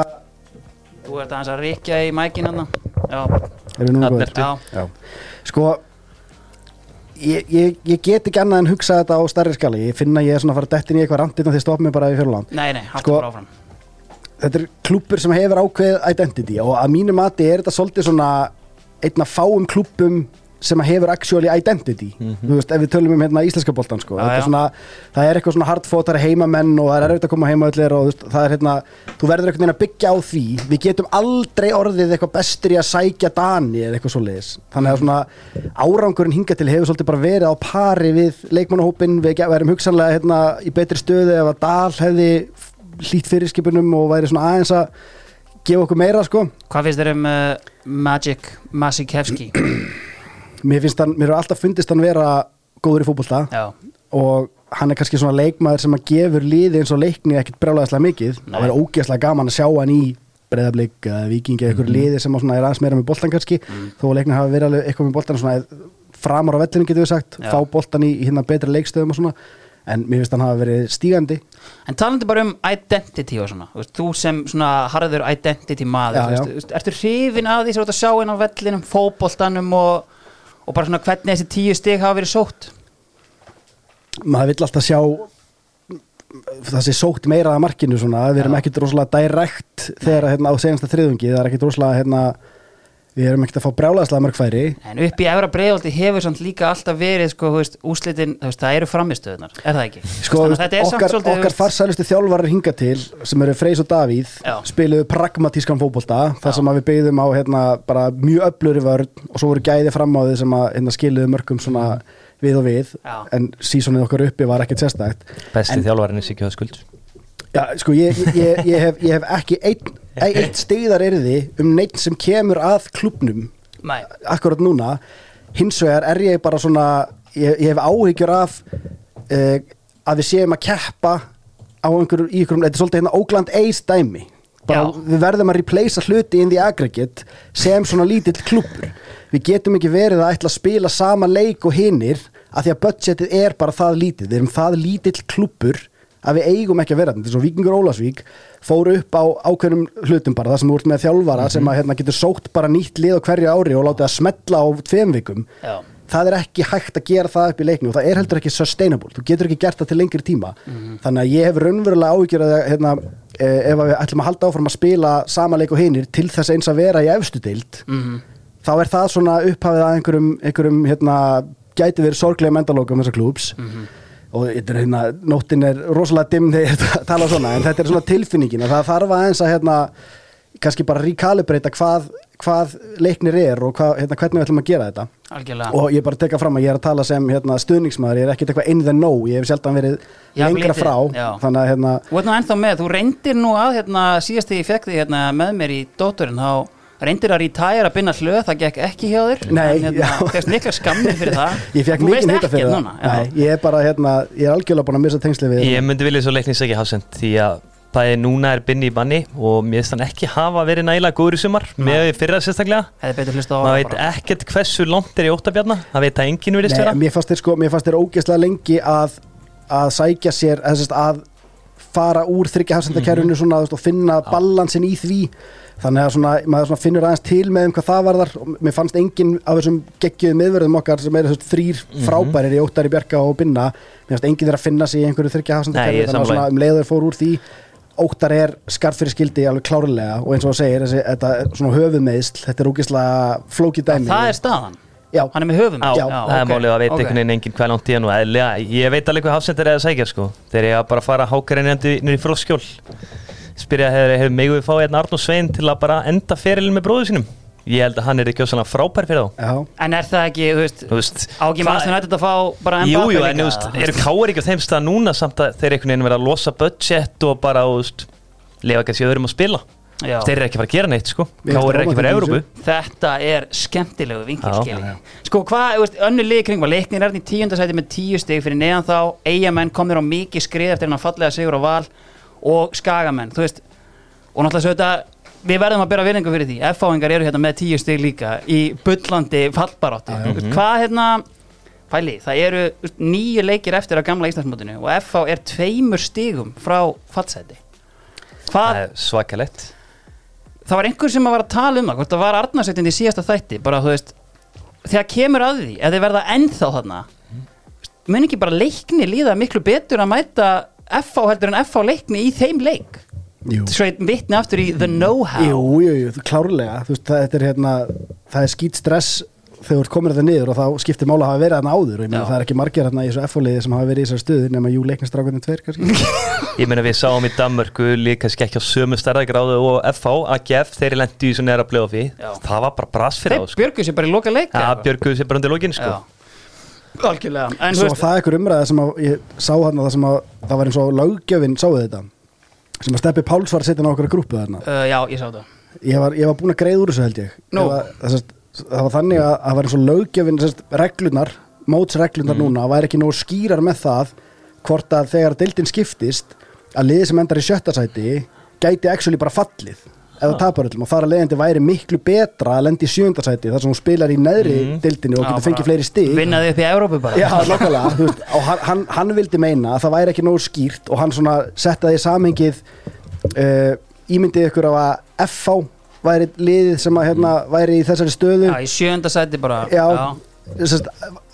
[SPEAKER 1] Þú ert aðeins að ríkja í mækin hann
[SPEAKER 2] Erum við nú
[SPEAKER 3] ertu.
[SPEAKER 1] já,
[SPEAKER 2] Já, sko ég, ég, ég get ekki annað en hugsa þetta á stærri skali ég finna ég er svona að fara dettin í eitthvað randinn og þið stopp mig bara í fyrirland
[SPEAKER 1] nei, nei, haldur
[SPEAKER 2] Sko-
[SPEAKER 1] bara áfram.
[SPEAKER 2] þetta er klúppur sem hefur ákveð identity og að mínu mati er þetta svolítið svona einn af fáum klúppum sem hefur actually identity. Þú veist, ef við tölum um hérna íslenska boltan sko. Svona, það er eitthvað svona hardfótari heimamenn og það er erfitt að koma heima allir og veist, það er hérna, þú verður einhvern veginn að byggja á því. Við getum aldrei orðið eitthvað bestur í að sækja Dani eða eitthvað svo leiðis þannig að svona árangurinn hinga til hefur svolítið bara verið á pari við leikmannahópin, við verðum hugsanlega hérna í betri stöðu ef að Dal hefði hlýtt fyrirskipunum og væri svona aðeins að gefa okkur meira sko.
[SPEAKER 1] Hvað finnst þér um uh, Magic Masikevski?
[SPEAKER 2] Mér finnst hann, mér hefur alltaf fundist hann vera góður í fótbolta
[SPEAKER 1] Já,
[SPEAKER 2] og hann er kannski svona leikmaður sem að gefur liði eins og leikni ekkert brjálæðislega mikið. Það verður ógeðslega gaman að sjá hann í breyðablík eða vikingi eða einhverju liði sem að er aðeins meira með boltan kannski. Þó að leikni hafa verið eitthvað með boltan svona framar á vellinu getur við sagt
[SPEAKER 1] Já.
[SPEAKER 2] fá boltan í, í hérna betri leikstöðum og svona. En mér finnst hann hafa verið stígandi.
[SPEAKER 1] En talandi bara um identity og svona Þú, sem svona harður identity maður Ertu hrifin af því sem þú ert að sjá inn á vellinum Fótboltanum og, og bara svona hvernig þessi tíu stig hafa verið sótt?
[SPEAKER 2] Maður vill alltaf sjá það sé sótt meira að markinu svona, við erum ekkert rosalega direkt þegar hérna, á senasta þriðungi, það er ekkert rosalega hérna, við erum ekkert að fá brjálæðislega mörgfæri
[SPEAKER 1] En upp í efra breiðolti hefur samt líka alltaf verið sko, veist, úslitin, þú veist, það eru framistöðunar Er það ekki?
[SPEAKER 2] sko,
[SPEAKER 1] er samt
[SPEAKER 2] okkar, okkar
[SPEAKER 1] veist,
[SPEAKER 2] farsælustu þjálfarar hinga til sem eru Freys og Davíð spiluðu pragmatískan fótbolta þar sem við byggðum á hérna, mjög öfluri vörn og svo voru gæði fram á því sem að hérna, skiluðu mörgum svona við og við.
[SPEAKER 1] Já.
[SPEAKER 2] en sísonið okkar uppi var ekkert sérstætt
[SPEAKER 3] Besti þjálfarinn er Siggi skuld
[SPEAKER 2] Já, sko, ég, ég, ég, hef, ég hef ekki einn, eitt stegðar erði um neitt sem kemur að klubnum
[SPEAKER 1] Nei,
[SPEAKER 2] akkurat núna. Hins vegar er ég bara svona ég, hef áhyggjur af uh, að við séum að keppa á einhverjum, í einhverjum, þetta er svolítið hérna Oakland Ace dæmi. Bara
[SPEAKER 1] Já.
[SPEAKER 2] við verðum að replacea hluti in the aggregate sem svona lítill klubur við getum ekki verið að ætla að spila sama leik og hinnir að því að budgetið er bara það lítið, við erum það lítill klubur að við eigum ekki að vera þetta er svo Víkingur Ólasvík fóru upp á ákveðnum hlutum bara það sem úr með þjálfara sem að hérna, getur sótt bara nýtt lið á hverju ári og látið að smetla á tveim vikum.
[SPEAKER 1] Já,
[SPEAKER 2] það er ekki hægt að gera það upp í leikni og það er heldur ekki sustainable, þú getur ekki gert það til lengri tíma. Þannig að ég hef raunverulega áhyggjur að hérna, eh, ef við ætlum að halda áfram að spila sama leik og hinir til þess eins að vera í efstu deild
[SPEAKER 1] mhm,
[SPEAKER 2] þá er það svona upphafið að einhverjum, einhverjum hérna, gæti verið sorglega mendalókum þessar klúbs og þetta er hérna, nóttin er rosalega dimm þegar ég tala svona en þetta er svona tilfinningin að það þarf aðeins að hérna, kannski bara recalibrata hvað, hvað leiknir er og hvað, hérna, hvernig við ætlum að gera þetta.
[SPEAKER 1] Algjörlega.
[SPEAKER 2] Og ég bara teka fram að ég er að tala sem hérna, stuðningsmaður, ég er ekkert eitthvað in the know ég hef sjaldan verið
[SPEAKER 1] Já,
[SPEAKER 2] lengra
[SPEAKER 1] lítið,
[SPEAKER 2] frá
[SPEAKER 1] já.
[SPEAKER 2] þannig að hérna,
[SPEAKER 1] ert nú ennþá með, þú reyndir nú að hérna, síðast þegar ég fekk þig hérna, með mér í dótturinn þá reyndir að retire að binna hlöð, það gekk ekki hjá þér?
[SPEAKER 2] Nei,
[SPEAKER 1] en hérna, fegst mikla skammir fyrir það?
[SPEAKER 2] Ég fekk mikið hýta fyrir það. Nei, ég er bara, hérna, ég er algjörlega búin að missa tengsli við
[SPEAKER 3] Ég myndi vilja svo leiknins ekki hafsend því að bæði núna er Binni í banni og mér finnst hann ekki hafa verið nægilega góður í sumar með við fyrra sérstaklega. Maður veit ekkert hversu langt er í óttabjarna það veit að enginn virðist
[SPEAKER 2] Nei,
[SPEAKER 3] vera.
[SPEAKER 2] mér fannst þér sko, ógeðslega lengi að, að sækja sér að, að fara úr þryggja hafsendakerfinu
[SPEAKER 3] Mhm.
[SPEAKER 2] og finna balansin í því þannig að svona, maður svona finnur aðeins til með um hvað það varðar. Og mér fannst enginn af þessum geggjöðu miðverðum okkar sem þessum þrýr
[SPEAKER 3] Mhm.
[SPEAKER 2] frábærir í Óttari Bjarka og Binna mér fannst enginn þeirra að finna sig í einhverju þryggja
[SPEAKER 3] er
[SPEAKER 2] þannig að svona um leiður fór úr því Óttar er skarð fyrir skildi alveg klárlega. Og eins og það segir, þessi, þetta er svona höfumeðsl þetta er ógeðslega flókið dæmi.
[SPEAKER 1] Það er staðan,
[SPEAKER 2] Já,
[SPEAKER 1] hann er með höfum
[SPEAKER 3] Já,
[SPEAKER 2] Já,
[SPEAKER 3] það er
[SPEAKER 1] ok,
[SPEAKER 3] málið að veit
[SPEAKER 1] ok.
[SPEAKER 3] einhvern veginn enginn hvað langt í hann og eðlilega, ég veit alveg hvað hafsend er að sækja sko, þegar ég bara fara hákarinn nýri fróðskjól spyrja hefur, hefur megum við fá hérna Arnó Svein til að bara enda ferilin með bróðu sínum? Ég held að hann er ekki á svona frábær fyrir þá.
[SPEAKER 2] Já.
[SPEAKER 1] En er það ekki, þú veist
[SPEAKER 3] Þú veist,
[SPEAKER 1] á ekki
[SPEAKER 3] hvað-
[SPEAKER 1] maður nættið að fá bara
[SPEAKER 3] Jú,
[SPEAKER 1] Mbappe
[SPEAKER 3] jú,
[SPEAKER 1] líka,
[SPEAKER 3] en þú veist, eru káir ekki á þeim stað núna samt að þeir einhvern veginn vera að losa budget og bara, þú veist, lifa kannski öðrum að spila?
[SPEAKER 1] Já.
[SPEAKER 3] þeir eru ekki að fara að gera neitt sko.
[SPEAKER 2] Við
[SPEAKER 3] Káur er
[SPEAKER 2] erum
[SPEAKER 3] ekki að fara í Európu
[SPEAKER 1] Þetta er skemmtilegu vinkil
[SPEAKER 3] Já.
[SPEAKER 1] skilji. Sko hvað, þú veist, önnur lið kring var leiknir er í tíundasæti með tíu stig fyrir neðan þá. Eigamenn komnir á mikið skrið eftir hennar fallega sigur á val og skagamenn, veist. Og náttúrulega þetta, við verðum að bera virðingu fyrir því. F-fáingar eru hérna með tíu stig líka í bullandi fallbaráttu. Þú veist, hvað hérna pæli, það eru nýju leikir eftir á gamla Íslandsmótinu og F-fá er tveimur stigum frá fallseti
[SPEAKER 3] svakalett
[SPEAKER 1] það var einhver sem var að tala um það hvort það var Arnarsveitin í síðasta þætti bara þú veist, þegar kemur að því ef þið verða ennþá þarna mun ekki bara leikni líða miklu betur að mæta FH heldur en FH leikni í þeim leik. Ég vitni aftur í the know-how.
[SPEAKER 2] Jú, jú, jú klárlega. Veist, það, er hérna, það er skýt stress þegar þú ert komin þetta niður og þá skiptir mála að hafa verið þarna áður. Og ég meina
[SPEAKER 1] Já.
[SPEAKER 2] það er ekki margir hérna í þessu F-liði sem hafa verið í þessari stöðu nema jú leiknistrákunum tveir kannski.
[SPEAKER 3] Ég meina við sáum í Danmörku líka kannski ekki á sömu stærðagráðu og FH, AGF, þeir lendi í svona er
[SPEAKER 1] Já.
[SPEAKER 3] Það var bara bras fyrir þá sko.
[SPEAKER 1] björgu sér bara í loka leik
[SPEAKER 3] Já, Björguðu sér bara undir lókin sko.
[SPEAKER 1] Algjörlega. En
[SPEAKER 2] Svo
[SPEAKER 1] veist,
[SPEAKER 2] það er einhver umræða sem að ég sá þarna það sem að það var eins og löggjöfin sáðu þetta sem að Steppi Páls var að setja inn á okkur grúpu þarna.
[SPEAKER 1] Uh, já, ég sá það.
[SPEAKER 2] Ég var, ég var búin að greiða úr þessu held ég.
[SPEAKER 1] Nú.
[SPEAKER 2] Ég var, það, það var þannig að það var eins og löggjöfin sest, reglunar, mótsreglunar
[SPEAKER 1] Mm.
[SPEAKER 2] núna væri ekki nógu skýrar með það hvort að þegar deildin skiptist að liðið sem endar í sjötta sæti gæti actually bara fallið eða tapar öllum. Og þar að leiðandi væri miklu betra að lendi í sjönda sæti þar sem hún spilar í neðri
[SPEAKER 3] Mm.
[SPEAKER 2] deildinni og
[SPEAKER 1] Já,
[SPEAKER 2] getur fengið fleiri stig.
[SPEAKER 1] vinnaði upp í Európu bara.
[SPEAKER 2] Já, nokkulega, þú veist, og hann, hann, hann vildi meina að það væri ekki nógu skýrt og hann svona settaði í samhengið uh, ímyndið ykkur á að FH væri liðið sem að hérna væri í þessari stöðu.
[SPEAKER 1] Já, í sjönda sæti bara.
[SPEAKER 2] Já, Sest,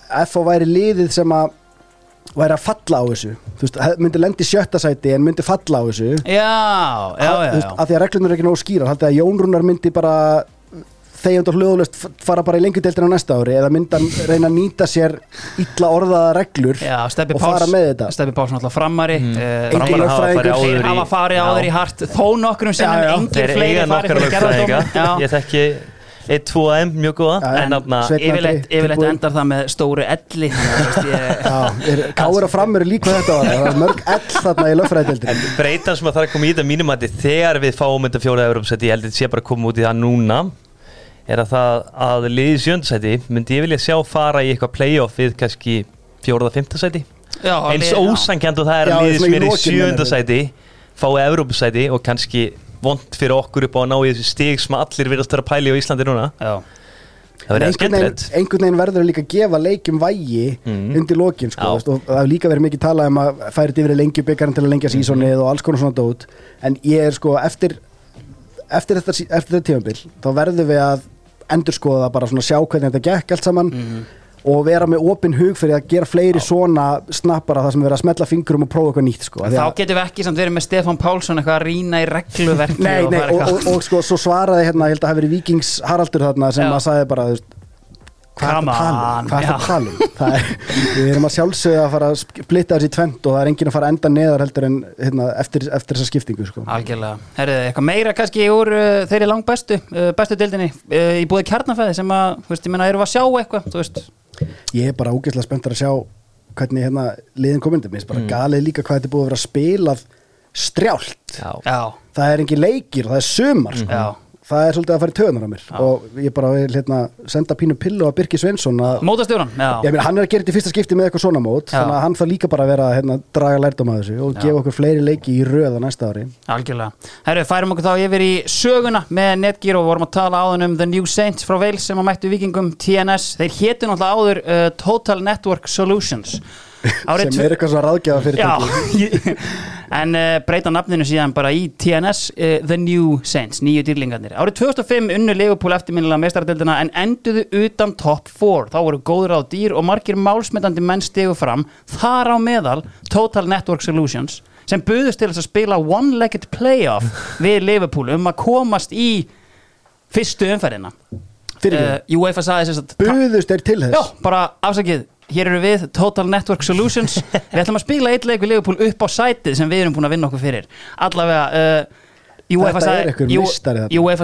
[SPEAKER 2] FH væri liðið sem að væri að falla á þessu. Veist, myndi lendi í sjötta sæti en myndi falla á þessu.
[SPEAKER 1] Já, já, já, já,
[SPEAKER 2] veist, að því að reglunum er ekki nógu skýrar. Haldið að Jón Rúnar myndi bara þegjand og hljóðlust fara bara í lengjudeildina á næsta ári eða myndi hann reyna að nýta sér illa orðaða reglur
[SPEAKER 1] já
[SPEAKER 2] og fara
[SPEAKER 1] Páls
[SPEAKER 2] með þetta?
[SPEAKER 1] Steppi Páls náttúrulega framari mm.
[SPEAKER 2] Engin
[SPEAKER 3] Framar hafa farið áður
[SPEAKER 1] Þeir hafa farið á
[SPEAKER 3] Já.
[SPEAKER 1] þeir í hart þó nokkrum sem
[SPEAKER 2] Já, já.
[SPEAKER 1] engin fleiri farið fyrir gerðardóm
[SPEAKER 3] Ég þekki 1-2 AM mjög góða. En
[SPEAKER 1] yfirleitt, endar það með stóru elli
[SPEAKER 2] er, káir og fram eru líka þetta var það er mörg ell þarna í lögfræðdeildinni
[SPEAKER 3] En breytan sem að það er koma í þetta mínum að þegar við fáum þetta fjóraða Európsæti, ég held að þetta sé bara að koma út í það núna er að það að liðið sjöndasæti myndi ég vilja sjá fara í eitthvað playoff við kannski fjóraða fymtasæti
[SPEAKER 1] já,
[SPEAKER 3] eins og það er að
[SPEAKER 2] í
[SPEAKER 3] sem er í
[SPEAKER 2] lokin,
[SPEAKER 3] sjöndasæti fái Európsæti og kannski vond fyrir okkur upp á að ná í þessi stig sem allir virðast vera að pæli á Íslandi núna.
[SPEAKER 1] Já.
[SPEAKER 3] það verður skemmtilegt.
[SPEAKER 2] einhvern veginn verður líka að gefa leikjum vægi
[SPEAKER 3] Mm.
[SPEAKER 2] undir lokin sko, veist, og það hefur líka verið mikið talað um að færi þetta yfir í lengjubikkarinn til að lengja sísonið og alls konar svona dót. En ég er sko eftir eftir þetta, þetta tímabil þá verðum við að endurskoða bara svona sjá hvernig þetta gekk allt saman og vera með opinn hug fyrir að gera fleiri svona snappara það sem verið að smetla fingrum og prófa eitthvað nýtt sko,
[SPEAKER 1] þá getum við ekki samt verið með Stefán Pálsson eitthvað að rýna í regluverki
[SPEAKER 2] Nei,
[SPEAKER 1] og
[SPEAKER 2] nei, og,
[SPEAKER 1] eitthvað-
[SPEAKER 2] og, og sko, svo svaraði hérna, ég held að hafi verið Víkings Haraldur þarna sem
[SPEAKER 1] Já.
[SPEAKER 2] að sagði bara, þú veist, hvað er það um? Hvað er það um? Er, við erum að sjálfsögja að fara að splitta þessi tvent og það er enginn að fara enda neðar heldur en hérna, eftir, eftir þessa skiptingu, sko.
[SPEAKER 1] Algjörlega. Herðu, eitthvað meira kannski úr uh, þeirri lang bestu, uh, bestu dildinni uh, í búið kjarnafæði sem að, þú veist, ég meina, erum við að sjá eitthvað,
[SPEAKER 2] Ég er bara ógeðslega spenntur að sjá hvernig hérna liðin komindi. Mér finnst bara galið líka hvað þetta búið að vera spilað strjált.
[SPEAKER 3] Já.
[SPEAKER 1] já,
[SPEAKER 2] Það er engin leikir, það er sumar, sko.
[SPEAKER 1] Já.
[SPEAKER 2] Það er svolítið að fara í töðunar á mér og ég bara vil hérna, senda pínu pillu að Birki Sveinsson að
[SPEAKER 1] Mótastjóran, já.
[SPEAKER 2] Meina, hann er að gera þetta í fyrsta skipti með eitthvað svona mót
[SPEAKER 1] Já.
[SPEAKER 2] þannig að hann þarf líka bara að vera að hérna, draga lærdom að þessu og
[SPEAKER 1] Já.
[SPEAKER 2] gefa okkur fleiri leiki í röða næsta ári
[SPEAKER 1] Algjörlega. Herru, færum okkur þá yfir í söguna með Netgear og vorum að tala áðan um The New Saints frá Wales sem að mættu vikingum TNS. Þeir hétu náttúrulega áður uh, Total Network Solutions. Árið
[SPEAKER 2] sem er eitthvað svo ráðgjafa fyrirtæki
[SPEAKER 1] Já, en uh, breyta nafninu síðan bara í TNS uh, The New Saints, nýju dýrlingarnir. Árið 2005 unnu Leopold eftirminnilega meistaradeildina en enduðu utan top 4 þá voru góður á dýr og margir málsmetandi menn stegu fram þar á meðal Total Network Solutions sem buðust til að spila one-legged playoff við Liverpool um að komast í fyrstu umferðina. Uh, UEFA sagði þess að
[SPEAKER 2] Buðust er til
[SPEAKER 1] Já,
[SPEAKER 2] þess
[SPEAKER 1] bara afsakið Hér eru við, Total Network Solutions. Við ætlum að spila eitt leik við Liverpool upp á sætið sem við erum búin að vinna okkur fyrir. Allavega, uh, UEFA
[SPEAKER 2] er
[SPEAKER 1] sagði,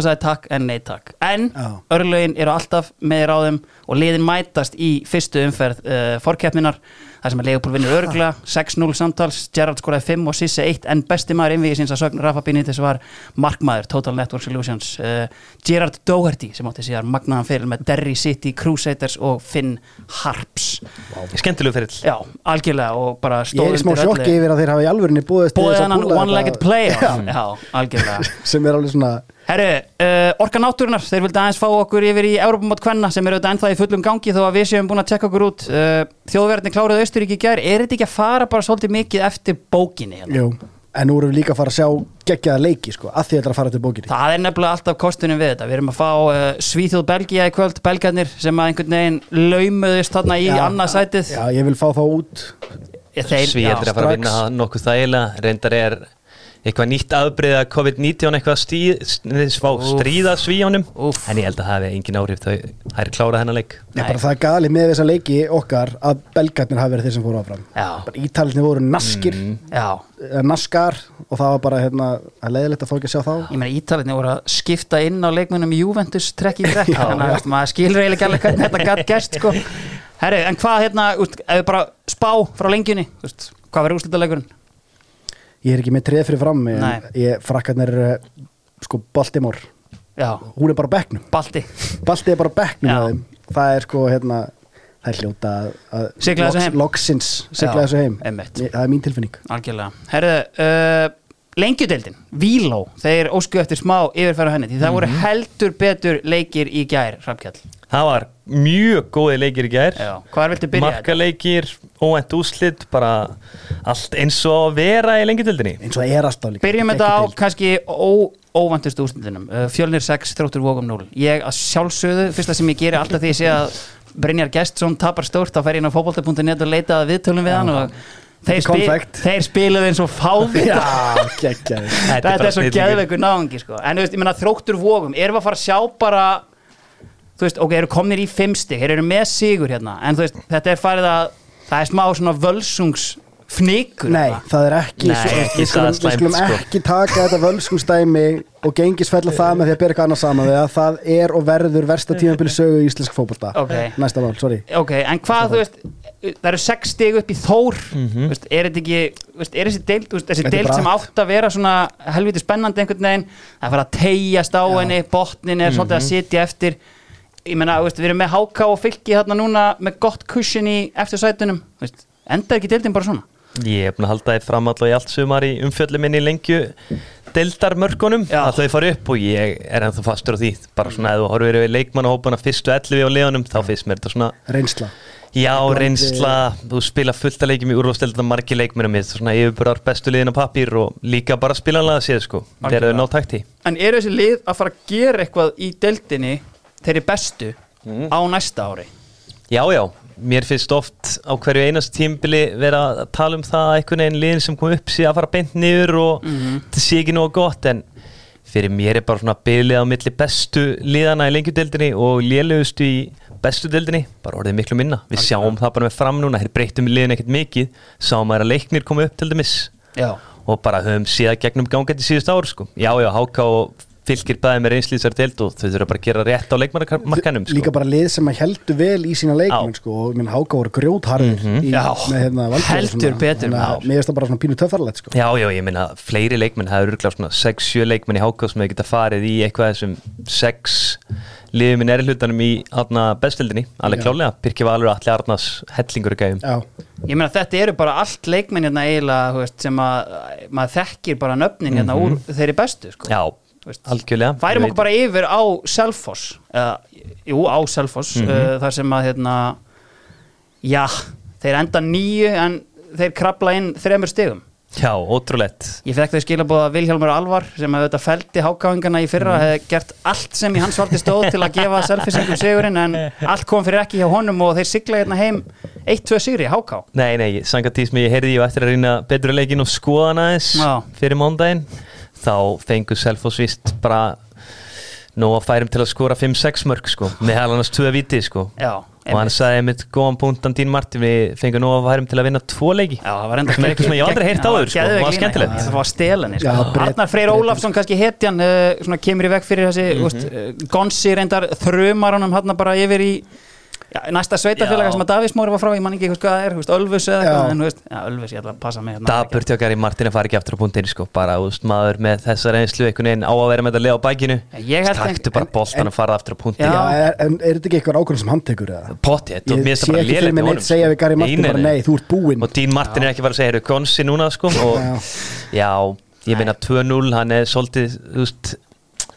[SPEAKER 1] sagði takk en nei takk. En
[SPEAKER 2] Já.
[SPEAKER 1] örlögin eru alltaf með þeim og liðin mætast í fyrstu umferð uh, fórkeppninar þar sem að Leopold vinnur örgla 6-0 samtals, Gerrard skoraði 5 og Sisse 1 en besti maður innvíði síns að sögn Rafa Benítez var markmaður Total Network Solutions uh, Gerrard Doherty sem átti síðan magnaðan fyrir með Derry City Crusaders og Finn Harps.
[SPEAKER 3] Skemmtilegu fyrir
[SPEAKER 1] Já, algjörlega og bara
[SPEAKER 2] Ég
[SPEAKER 1] stóð
[SPEAKER 2] er smá sjokki yfir að þeir hafa í alvörinni búið
[SPEAKER 1] Bóðið hennan one-legged player. Já, algjörlega.
[SPEAKER 2] Sem er alveg svona
[SPEAKER 1] Herru, uh, Orka Náttúrunar, þeir vildi aðeins fá okkur yfir í Europamót Kvenna sem eru auðvitað ennþá í fullum gangi þó að við séum búin að tjekka okkur út. Uh, Þjóðverðin kláruðu Austuríki í gær. Er þetta ekki að fara bara svolítið mikið eftir bókinni hérna?
[SPEAKER 2] Jú, en nú erum við líka að fara að sjá geggjaða leiki sko, að því þetta er að fara til bókinni.
[SPEAKER 1] Það er nefnilega alltaf kostunum við þetta. Við erum að fá uh, Svíþjóð Belgia í kvöld Belgarnir sem að einhvern veginn laumuðist
[SPEAKER 2] út
[SPEAKER 3] eitthvað nýtt afbreyða COVID-19 eitthvað stíð, svá stríða svíjónum en ég held að það hefði engin áhrif þau er klárað hennar leik.
[SPEAKER 2] Nei, bara það er galið með þessa leiki okkar að belgarnir hafi verið þeir sem fóru áfram. Bara ítalinni voru naskir
[SPEAKER 3] Mm.
[SPEAKER 2] eh, naskar og það var bara hérna, að leiðilegt að fá ekki að sjá þá.
[SPEAKER 1] Ég meina Ítalinni voru að skipta inn á leikmönnum Juventus trekk í trekk. Þannig að maður skilur eiginlega alveg hvernig þetta gætt gæst sko. Herri, en hvað hérna úst,
[SPEAKER 2] ég er ekki með treð fyrir fram frakkarnir sko Baltimore,
[SPEAKER 1] Já,
[SPEAKER 2] hún er bara á bekknum.
[SPEAKER 1] Balti.
[SPEAKER 2] Balti er bara þeim. það er sko hérna það er hljóta að- að
[SPEAKER 1] Sigla þessu heim.
[SPEAKER 2] loksins sigla
[SPEAKER 1] Já,
[SPEAKER 2] þessu heim. Ég- það er mín tilfinning.
[SPEAKER 1] Algjörlega. Herri, uh, lengjudeildin, Víló þeir ósku eftir smá yfirfæra henni því það voru heldur betur leikir í gær Hrafkjall
[SPEAKER 3] það var mjög góði leikir í gær.
[SPEAKER 1] Hvað viltu byrja þetta?
[SPEAKER 3] markaleikir, óvænt úslit bara allt eins og vera í lengjadöldinni
[SPEAKER 2] eins og er alltaf líka
[SPEAKER 1] Byrjum þetta á kannski ó, óvantustu úrslitinum. Uh, Fjölnir 6, þróttur vókum 0 Ég að sjálfsögðu, fyrsta sem ég geri alltaf því ég sé að Brynjar Gestsson tapar stórt þá fer ég inn á fótbolta.net og leita að viðtölum við hann og þeir, spil,
[SPEAKER 2] Konfekt.
[SPEAKER 1] þeir spiluðu eins og
[SPEAKER 2] geggjaði
[SPEAKER 1] Þetta er svo geðveikur náðungi sko. En þú veist, ég meina þróttur vókum Erum við að fara að sjá bara Þú veist, ok, eru komnir í fimm stig Þeir eru með sigur hérna En þú veist, þetta er farið að Það er smá svona völsungs fnikur
[SPEAKER 2] Nei, það er ekki
[SPEAKER 3] Nei,
[SPEAKER 2] svo,
[SPEAKER 3] ekki
[SPEAKER 2] við skulum, við skulum
[SPEAKER 3] sko.
[SPEAKER 2] ekki taka þetta völskustæmi og gengisfella það með því að byrja eitthvað annað saman við að það er og verður versta tímabili sögu í íslensk fótbolta
[SPEAKER 1] Ok.
[SPEAKER 2] næsta mál, sorry
[SPEAKER 1] Ok, en hvað, þú veist Það eru sex stig upp í Þór
[SPEAKER 3] Mhm.
[SPEAKER 1] veist, Er þetta ekki, veist, er þessi deild veist, Þessi deild sem átt að vera svona helviti spennandi einhvern veginn Það er að fara að tegjast á henni Botnin er svolítið
[SPEAKER 3] Mhm.
[SPEAKER 1] að sitja eftir Ég veist, við erum með HK og fylki þarna núna með gott cushion í eftir sætunum veist, Enda ekki deildin bara svona?
[SPEAKER 3] Ég hef búin að halda þið fram allavega í allt sumar í umfjöllum minni lengju deildarmörkunum að þau fari upp og ég er ennþá fastur á því. Bara svona ef þú horfir yfir leikmannahópana fyrstu 11 á liðanum þá finnst mér þetta svona
[SPEAKER 2] reynsla.
[SPEAKER 3] Já, reynsla, þú spila fullt að leikjum í úrvalstelda margir leikmennum mitt svona yfirbúrar bestu liðin á pappír og líka bara spilanlega séð sko, þeir eru ná takt í
[SPEAKER 1] En eru þessi lið að fara að gera eitthvað í deildinni þeirri bestu á næsta ári?
[SPEAKER 3] Já, já, mér finnst oft á hverju einast tímbili vera að tala um það að einhvern veginn liðin sem kom upp sé að fara beint niður og þetta sé ekki nógu gott en fyrir mér er bara svona bylið á milli bestu liðana í lengjudeldinni og lélegustu í bestu deldinni bara orðið miklu minna. Við sjáum það bara með fram núna, þeir breytum liðin ekkert mikið. Sáum að leiknir komu upp til dæmis.
[SPEAKER 1] Já.
[SPEAKER 3] Og bara höfum séð gegnum gangandi síðust ár sko. Já, já, Háka og fylgir bæði með reynslýsar deild og þau þurfa bara að gera rétt á leikmarkanum sko.
[SPEAKER 2] líka bara lið sem að heldur vel í sína leikmenn
[SPEAKER 3] Já.
[SPEAKER 2] sko, og minn háka voru grjótharðir í,
[SPEAKER 1] Já.
[SPEAKER 2] með hérna
[SPEAKER 1] Heldur betur, já.
[SPEAKER 2] mér finnst það bara svona pínu töffarlegt sko.
[SPEAKER 3] Já, já, ég meina fleiri leikmenn það eru örgulega svona 6-7 leikmenn í Háká sem hefur geta farið í eitthvað þessum 6 liðum í næri hlutanum í bestildinni, alveg
[SPEAKER 2] Já.
[SPEAKER 3] klálega Pirki Valur, Alli Arnars, Hellingur í gæfum
[SPEAKER 2] já,
[SPEAKER 1] Ég meina þetta eru bara allt leikmenn hérna veist, sem að maður þekkir bara nöfnin hérna úr þeirri bestu
[SPEAKER 3] algjörlega.
[SPEAKER 1] Færum
[SPEAKER 3] Ég
[SPEAKER 1] okkur bara yfir á Selfoss. Eða, Jú, á Selfoss
[SPEAKER 3] Mhm.
[SPEAKER 1] uh, þar sem að hérna já, þeir enda nýju en þeir krabla inn þremur stigum.
[SPEAKER 3] Já, ótrúlegt.
[SPEAKER 1] Ég fekk þau skilabóða að Vilhjálmur Alvar sem hefði þetta feldi hákáingana í fyrra
[SPEAKER 3] Mhm.
[SPEAKER 1] hefði gert allt sem í hans valdi stóð til að gefa selfisingum sigurinn en allt kom fyrir ekki hjá honum og þeir sigla hérna heim 1-2 sigri, háká.
[SPEAKER 3] Nei, nei, sangat því sem ég heyrði ég eftir að reyna betur leikin og skoða hana aðeins
[SPEAKER 1] Já.
[SPEAKER 3] fyrir mándaginn þá fengur Selfoss vist bara nóg að færum til að skora 5-6 mörg sko, með hel annars 2 viti sko
[SPEAKER 1] Já,
[SPEAKER 3] og hann sagði einmitt góðan punktan Dín Martin við fengum nóg að færum til að vinna 2 leiki
[SPEAKER 1] Já, það var enda
[SPEAKER 3] Sem er eitthvað sem ég aldrei heyrt áður, sko.
[SPEAKER 1] Geðveik
[SPEAKER 3] Var skemmtilegt.
[SPEAKER 1] Það var stelan sko. Arnar Freyr Ólafsson, kannski hetjan uh, svona kemur í veg fyrir þessi mm -hmm. Gonsi reyndar þrumar honum hann bara yfir í já, næsta sveitafélaga sem að Davís Móri var frá ég man ekki hvað það er, veist, Ölfus eða eitthvað en veist, já, Ölfus, ég ætla að passa mig hérna.
[SPEAKER 3] Daburt hjá Gary Martin að fara ekki aftur á punktin sko, bara úst, maður með þessa reynslu einhvern veginn á að vera með þetta lið á bækinu Taktu bara boltan að fara aftur á punktin
[SPEAKER 1] Já.
[SPEAKER 2] Er, en er þetta ekki eitthvað ákvörðum sem hann tekur eða? Ég
[SPEAKER 3] mér finnst
[SPEAKER 2] sé
[SPEAKER 3] það bara
[SPEAKER 2] ekki fyrir
[SPEAKER 3] lélegt
[SPEAKER 2] mig
[SPEAKER 3] hjá
[SPEAKER 2] neitt
[SPEAKER 3] honum,
[SPEAKER 2] segja
[SPEAKER 3] sko.
[SPEAKER 2] við Gary Martin
[SPEAKER 3] Nei,
[SPEAKER 2] bara
[SPEAKER 3] nei,
[SPEAKER 2] nei, þú ert búinn
[SPEAKER 3] og Dín Martin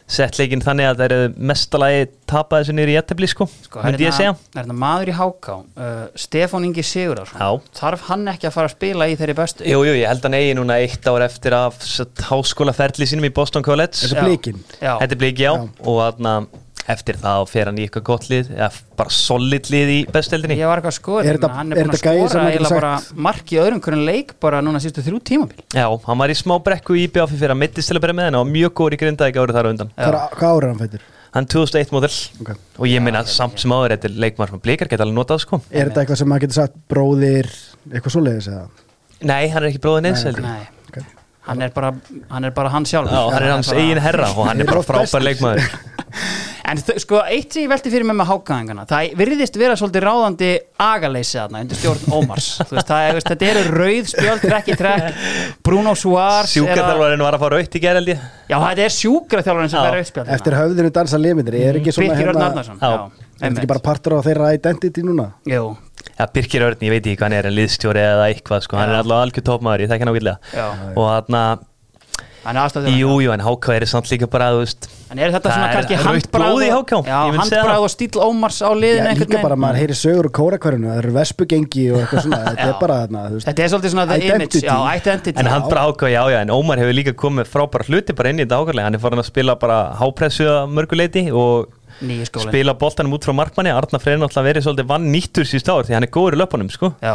[SPEAKER 3] sett leikinn þannig að það eru mestalagi tapa þessu niður í ettefli sko,
[SPEAKER 1] Sko, það
[SPEAKER 3] myndi ég segja.
[SPEAKER 1] hérna- er þetta maður í háká uh, Stefán Ingi Sigurðarsson þarf hann ekki að fara að spila í þeirri bestu?
[SPEAKER 3] Jú, jú, ég held hann eigi núna eitt ár eftir af satt, háskólaferli sínum í Boston College.
[SPEAKER 2] Þetta er blikinn
[SPEAKER 1] Já.
[SPEAKER 3] Þetta er bliki, já,
[SPEAKER 2] Já.
[SPEAKER 3] og þarna eftir það fer hann í eitthvað gott lið eða bara solid lið í besteldinni
[SPEAKER 1] Ég var eitthvað að skoða
[SPEAKER 2] Er
[SPEAKER 1] þetta, hann
[SPEAKER 2] er
[SPEAKER 1] er búin að
[SPEAKER 2] þetta gæi sem
[SPEAKER 1] skora
[SPEAKER 2] getur
[SPEAKER 1] eiginlega bara
[SPEAKER 2] sagt-
[SPEAKER 1] mark í öðrum hvernig leik bara núna sístu þrjú tímabil
[SPEAKER 3] Já, hann var í smá brekku í BF fyrir að mittist til að byrja með henn og var mjög góður í grindaði árið þar á undan.
[SPEAKER 2] Hvað hvað árið hann fættur?
[SPEAKER 3] Hann 2001 model
[SPEAKER 2] Ok.
[SPEAKER 3] og ég meina samt sem áður þetta er leikmar sem blikar geta alveg notað sko
[SPEAKER 2] Er þetta eitthvað sem maður getur sagt bróðir eitthvað svoleiðis eða?
[SPEAKER 3] Nei, hann er ekki bróðin eins held ég.
[SPEAKER 1] Nei,
[SPEAKER 2] Ok.
[SPEAKER 1] hann er bara hann er bara hann sjálf
[SPEAKER 3] Já, hann er hans
[SPEAKER 1] bara-
[SPEAKER 3] eigin herra og hann er bara frábær leikmaður
[SPEAKER 1] En þau- sko, eitt sem ég velti fyrir mig með hákaðingana það virðist vera svolítið ráðandi agaleysi þarna undir stjórn Ómars. Þú veist, það, er- veist, þetta eru rauð spjöld, trekk í trekk Bruno Suárez
[SPEAKER 3] Sjúkarþjálfarinn var að fá rautt í gerð held ég.
[SPEAKER 1] Já, þetta er sjúkraþjálfarinn sem fær rauð spjöld
[SPEAKER 2] Eftir höfðinu dansa limindir, er ekki svona
[SPEAKER 1] Birkir Örn
[SPEAKER 2] hérna
[SPEAKER 1] Arnarsson
[SPEAKER 3] Já.
[SPEAKER 2] Er þetta ekki bara partur á þeirra identity núna?
[SPEAKER 1] Jú,
[SPEAKER 3] Já, Birkir Örn, ég veit ekki hvað hann er en liðstjóri eða eitthvað sko, hann er allavega algjör tópmaður, ég þekki hann ágætlega.
[SPEAKER 1] Já er aðstæður
[SPEAKER 3] jú, jú, en HK er samt líka bara, þú veist
[SPEAKER 1] En er þetta svona kannski
[SPEAKER 3] blóð í
[SPEAKER 1] og- Já, stíl Ómars á
[SPEAKER 2] Já,
[SPEAKER 1] liðinu einhvern
[SPEAKER 2] líka bara maður heyri sögur og kórakverðinu, það eru vespugengi og eitthvað svona, þetta
[SPEAKER 1] Já.
[SPEAKER 2] er bara þarna, þú veist.
[SPEAKER 1] Þetta er svolítið svona the
[SPEAKER 2] Identity.
[SPEAKER 1] image Já, identity.
[SPEAKER 3] En hann bara HK, já, já, en Ómar hefur líka komið frábæra hluti bara inn í þetta ákvæmlega, hann er farin að spila bara hápressu að mörguleiti og spila boltanum út frá markmanni. Arnar Freyr náttúrulega verið svolítið vann nýttur síðust ár því hann er góður í löpunum, sko.
[SPEAKER 1] Já,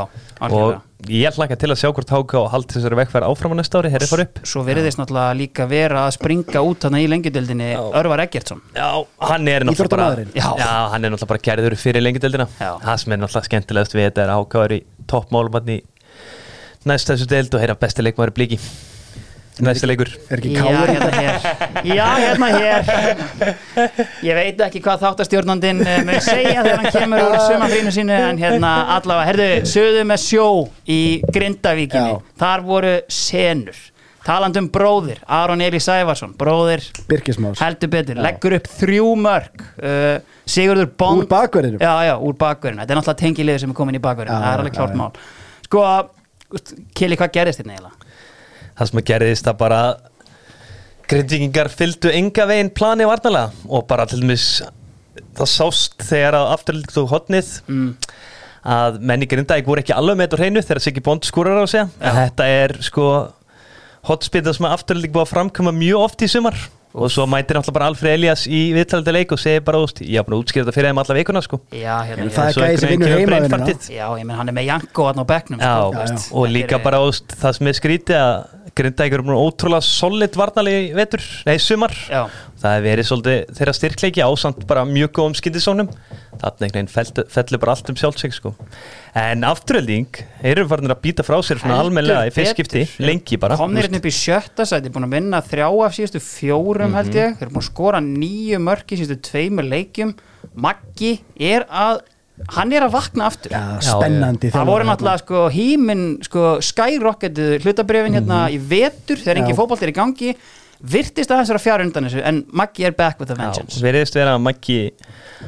[SPEAKER 3] og ég hlaka til að sjá hvort HK haldi þessari vekkfæri áfram á næsta ári, herri fara upp.
[SPEAKER 1] Svo veriðist náttúrulega líka vera að springa út þarna í lengjudildinni Örvar Eggertsson.
[SPEAKER 3] Já, hann er náttúrulega bara
[SPEAKER 2] Íþróttamaðurinn.
[SPEAKER 3] Já. hann er náttúrulega bara gerður fyrir lengjadeildina
[SPEAKER 1] Já.
[SPEAKER 3] Það sem er náttúrulega skemmtilegast við þetta er HK er í toppmálum í næsta þessu deild og heyra besti leikmaður í blíki Næsti leikur?
[SPEAKER 2] Er ekki
[SPEAKER 1] Já,
[SPEAKER 2] káir
[SPEAKER 1] hérna hér. Já, hérna hér. Ég veit ekki hvað þáttastjórnandinn eh, mun segja þegar hann kemur úr sumafrínu sínu en hérna allavega, herðu, sögðu með sjó í Grindavíkinni.
[SPEAKER 2] Já.
[SPEAKER 1] Þar voru senur. Talandi um bróðir, Aron Eli Sævarsson Bróðir
[SPEAKER 2] Birkismás
[SPEAKER 1] heldur betur, leggur upp þrjú mörg uh, Sigurður Bond
[SPEAKER 2] Úr bakverðinu
[SPEAKER 1] Já, já, úr bakverðinu, þetta er náttúrulega tengilegður sem er komin í bakverðinu,
[SPEAKER 2] Já,
[SPEAKER 1] það er alveg
[SPEAKER 2] já,
[SPEAKER 1] klárt
[SPEAKER 2] já.
[SPEAKER 1] mál. Sko, Kili, hvað gerðist þérna eiginlega?
[SPEAKER 3] Það sem að gerðist það bara Grindvíkingar fylgdu enga veginn plani varnalega og bara til dæmis það sást þegar að afturlíkt þú hotnið
[SPEAKER 1] Mm.
[SPEAKER 3] að menn í Grindavík voru ekki alveg með þetta hreinu þegar Siggi Bond skúrar á sig
[SPEAKER 1] Já.
[SPEAKER 3] þetta er sko hotspita sem að afturlíkt búið að framkama mjög oft í sumar og svo mætir náttúrulega bara Alfred Elias í viðtalandi leik og segir bara, úst, ég haf búin að útskýra þetta fyrir þeim alla vikuna sko.
[SPEAKER 1] Já, hérna,
[SPEAKER 2] En það er
[SPEAKER 3] Svo
[SPEAKER 2] gæði sem vinnur
[SPEAKER 3] brainfartið.
[SPEAKER 1] Já, ég menn hann er með Janko hann á bekknum
[SPEAKER 3] Já,
[SPEAKER 1] sko,
[SPEAKER 3] og líka
[SPEAKER 1] er-
[SPEAKER 3] bara úst, það sem er skrítið að Grindavíkur er búin ótrúlega solid varnali vetur, nei sumar.
[SPEAKER 1] Já,
[SPEAKER 3] það hefur verið svolítið þeirra styrkleiki ásamt bara mjög góðum skyndisónum þarna einhvern veginn fell- fellur bara allt um sjálfsveik sko. en afturölding eru farin að býta frá sér svona
[SPEAKER 1] Heldur
[SPEAKER 3] almennilega í fyrst skipti,
[SPEAKER 1] betur.
[SPEAKER 3] lengi bara
[SPEAKER 1] komnir
[SPEAKER 3] þú
[SPEAKER 1] hérna upp í sjötta sæti búin að vinna þrjá af síðustu fjórum held
[SPEAKER 3] Mhm.
[SPEAKER 1] ég þeir eru búin að skora nýju mörki síðustu tveimur leikjum Maggi er að hann er að vakna aftur
[SPEAKER 2] Já, spennandi
[SPEAKER 1] það voru náttúrulega sko hímin sko skyrocketu hlutabrefin hérna í vetur þegar engin
[SPEAKER 2] Já.
[SPEAKER 1] fótbolt er í gangi virtist að þess að fjara undan þessu en Maggi er back with a vengeance.
[SPEAKER 3] veriðist vera að Maggi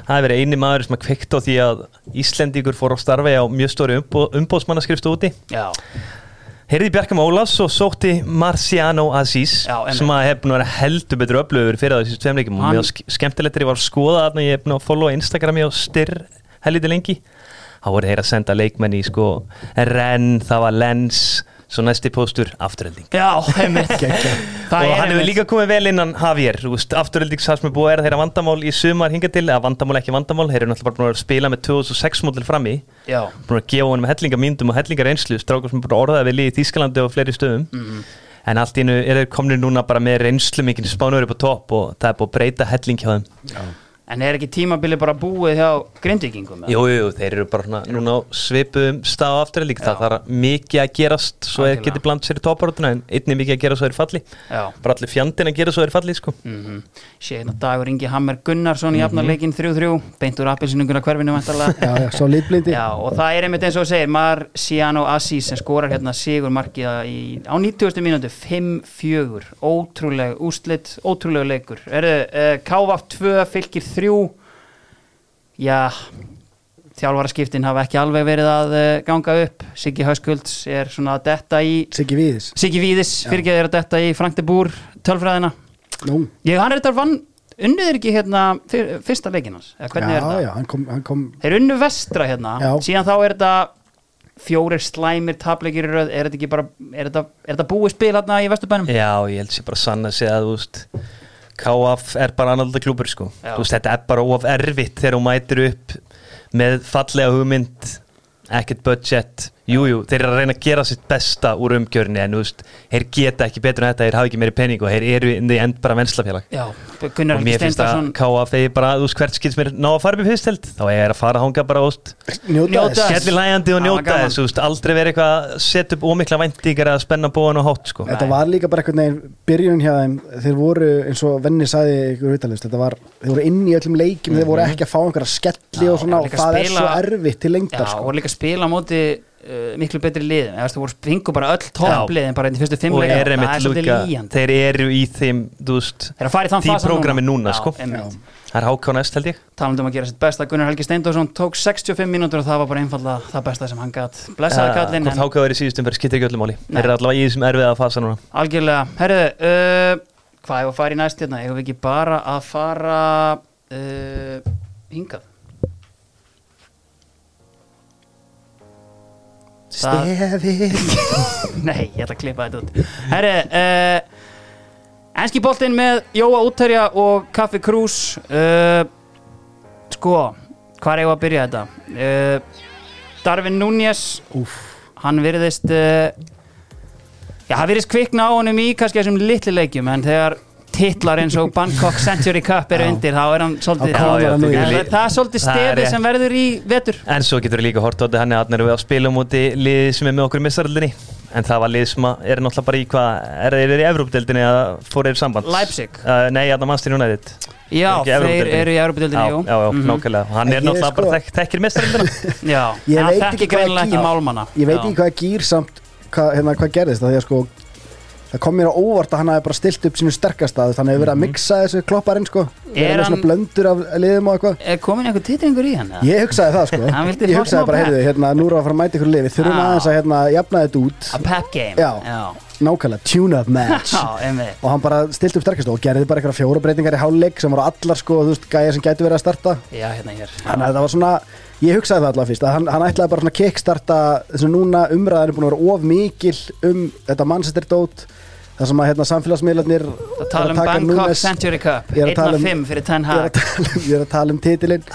[SPEAKER 3] hafi verið eini maður sem að kveikt á því að Íslendingur fór á starfi á mjög stóri umbó, umbóðsmannaskrifstu úti.
[SPEAKER 1] Já,
[SPEAKER 3] Heyrði Bjarkam Ólafs og sótti Marciano Aziz
[SPEAKER 1] Já,
[SPEAKER 3] sem að hef búin að vera heldur betur öflugur fyrir það þessi tveimleikum og mjög sk- skemmtilegt er ég var að skoða þarna ég hef búin að followa Instagrami og styrr helviti lengi. Þá voru þeir að senda leikmenn í sko Ren, það var Lens svo næsti póstur afturhelding
[SPEAKER 1] já. Það
[SPEAKER 3] og hann hefur líka komið vel innan Javier afturhelding sá sem er búið að þeirra vandamál í sumar hingað til, eða vandamál ekki vandamál þeir eru náttúrulega bara búin að spila með 2006 mótil frammi.
[SPEAKER 1] Já,
[SPEAKER 3] búin að gefa honum hellinga myndum og hellinga reynslu strákur sem er búin að orðaða við liði í Þískalandi og fleiri stöðum.
[SPEAKER 1] Mhm.
[SPEAKER 3] en allt í einu er þeir komnir núna bara með reynslu mikið spánur upp á topp og það er búið að breyta helling hjá þeim
[SPEAKER 1] En er ekki tímabili bara búið hjá grindvikingum?
[SPEAKER 3] Jú, jú, þeir eru bara svona, núna á svipuðum stað á aftur líka, það þarf mikið að gerast svo
[SPEAKER 1] Algjörlega.
[SPEAKER 3] getið bland sér í topparötuna en einnig mikið að gera svo er falli
[SPEAKER 1] Já.
[SPEAKER 3] bara allir fjandinn að gera svo er falli sko.
[SPEAKER 1] Mm Sé hérna dagur Ingi Hammer Gunnarsson í jafnarleikin 3-3 beint úr appelsinunguna hverfinu vantarlega
[SPEAKER 2] já, já, svo litblindi
[SPEAKER 1] Já, og það er einmitt eins og segir Marciano Assis sem skorar hérna sigur markið í, á 90. mínútu 5-4, ótrúleg úslit, ótrúlega leikur Erðu, uh, KVF 2 fylgir 3 Já þjálfaraskiptin hafa ekki alveg verið að uh, ganga upp. Siggi Hauskulds er svona að detta í
[SPEAKER 2] Siggi Víðis.
[SPEAKER 1] Siggi Víðis, fyrirgeð er að detta í Frank de Boer tölfræðina.
[SPEAKER 2] Nú,
[SPEAKER 1] Ég, hann er þetta vann, unnuð er ekki hérna fyr, fyrsta leikin hans, eða
[SPEAKER 2] já,
[SPEAKER 1] hvernig er þetta?
[SPEAKER 2] já, hann kom, hann kom
[SPEAKER 1] Þeir unnu vestra hérna,
[SPEAKER 2] Já.
[SPEAKER 1] síðan þá er þetta fjórir slæmir tapleikir er þetta ekki bara, er þetta, er þetta búið spil hérna í vesturbænum?
[SPEAKER 3] Já, ég held sér bara sann að segja að þú veist KF er bara annalda klúpur sko. Veist, þetta er bara of erfitt þegar þú mætir upp með fallega hugmynd ekkert budget Jújú, jú, þeir eru að reyna að gera sitt besta úr umgjörni en þú veist, þeir geta ekki betur en þetta þeir hafa ekki meiri pening og þeir eru in the end bara
[SPEAKER 1] Gunnar
[SPEAKER 3] og mér finnst að
[SPEAKER 1] Steindarsson
[SPEAKER 3] KF þeir bara, þú veist, hvert skils mér ná að fara upp í fyrst held, þá er að fara að hanga bara óst
[SPEAKER 2] Njóta
[SPEAKER 1] Njóta
[SPEAKER 2] þess.
[SPEAKER 1] Þess.
[SPEAKER 3] skelli lægandi og
[SPEAKER 1] Það var
[SPEAKER 3] njóta þess, þú veist, aldrei verið eitthvað að setja upp ómikla væntingar að spenna bóðan og hátt sko.
[SPEAKER 2] Þetta var líka bara einhvern veginn byrjun hjá þeim þeir voru eins og Venni sagði ykkur vitalist, að er
[SPEAKER 1] að uh, miklu betri eða þú voru fengu bara öll toppliðin bara í fyrstu fimm
[SPEAKER 3] og
[SPEAKER 1] leika,
[SPEAKER 3] er
[SPEAKER 1] það
[SPEAKER 3] einmitt
[SPEAKER 1] er svolítið
[SPEAKER 3] líka
[SPEAKER 1] líjandi.
[SPEAKER 3] þeir eru í þeim, veist
[SPEAKER 1] að
[SPEAKER 3] því prógrami núna,
[SPEAKER 1] Já,
[SPEAKER 3] sko. það er háká næst held ég.
[SPEAKER 1] Talandi um að gera sitt besta Gunnar Helgi Steindorsson tók 65 mínútur og það var bara einfallega það besta sem hann gætt blessaði kallinn
[SPEAKER 3] hvort
[SPEAKER 1] en
[SPEAKER 3] háká er í síðustum fyrir skiptir ekki öllum máli.
[SPEAKER 1] Nei.
[SPEAKER 3] þeir eru allavega í þessum erfiða fasa núna.
[SPEAKER 1] Algjörlega, herruðu uh, hvað hefur að fara í næst hérna? Hefur við ekki bara að fara uh, hingað
[SPEAKER 2] Stefið
[SPEAKER 1] Nei, ég ætla að klippa þetta út. Herri, uh, enski boltinn með Jóa Útterja og Kaffi Krús uh, Sko, hvað er ég að byrja þetta? Uh, Darvin Núñez hann virðist já, hann virðist kvikna á honum í kannski þessum litli leikjum en þegar titlar eins og Bangkok Century Cup eru undir þá er hann svolítið það, er svolítið
[SPEAKER 3] er
[SPEAKER 1] stefið sem verður í vetur.
[SPEAKER 3] En svo getur við líka hort á þetta hann er við að spila múti liði sem er með okkur í missaröldinni en það var lið sem að er náttúrulega bara í hvað er þeir í Evrópdeldinni eða fór þeir samband?
[SPEAKER 1] Leipzig.
[SPEAKER 3] uh, nei, aðna Manchester United.
[SPEAKER 1] Já,
[SPEAKER 3] Ekki
[SPEAKER 1] þeir eru í
[SPEAKER 3] já,
[SPEAKER 1] jú.
[SPEAKER 3] já, já,
[SPEAKER 1] Mhm.
[SPEAKER 3] nákvæmlega. Og hann er náttúrulega
[SPEAKER 2] sko-
[SPEAKER 3] bara þekk, þekkir missaröldina
[SPEAKER 1] Já, hann
[SPEAKER 2] veit
[SPEAKER 1] þekki
[SPEAKER 2] ekki
[SPEAKER 1] málmanna
[SPEAKER 2] ég veit ekki hvað hérna, hvað gerðist það því að sko það kom mér á óvart að hann hafi bara stilt upp sínu sterkastað þannig að hefur verið að mixa þessu klopparinn sko.
[SPEAKER 1] Mhm. Er
[SPEAKER 2] er hann svona blöndur af liðum og eitthvað.
[SPEAKER 1] Er komin einhver titringur í hann?
[SPEAKER 2] Ég hugsaði það sko. Ég hugsaði bara, heyrðu, hérna, nú erum við að fara að mæta ykkur lið Við þurfum
[SPEAKER 1] Já.
[SPEAKER 2] aðeins að hérna, jafna þetta út.
[SPEAKER 1] A pep game
[SPEAKER 2] Já. Nákvæmlega, tune-up match.
[SPEAKER 1] Já, einmitt.
[SPEAKER 2] Og hann bara stilt upp sterkast og gerði bara eitthvað fjóra breytingar í hálfleik sem voru allar sko, þú veist, gæja sem gæti verið að starta.
[SPEAKER 1] Já, hérna hér.
[SPEAKER 2] Að það ég hugsaði það allavega fyrst að hann, hann ætlaði bara svona kickstarta þess að núna umræðan er búin að vera of mikil um þetta Manchester dót það sem að hérna samfélagsmiðlarnir
[SPEAKER 1] Það tala um Bangkok Century Cup
[SPEAKER 2] Ég er að tala um-
[SPEAKER 1] 1-5 fyrir Ten Hag.
[SPEAKER 2] ég er að tala um titilinn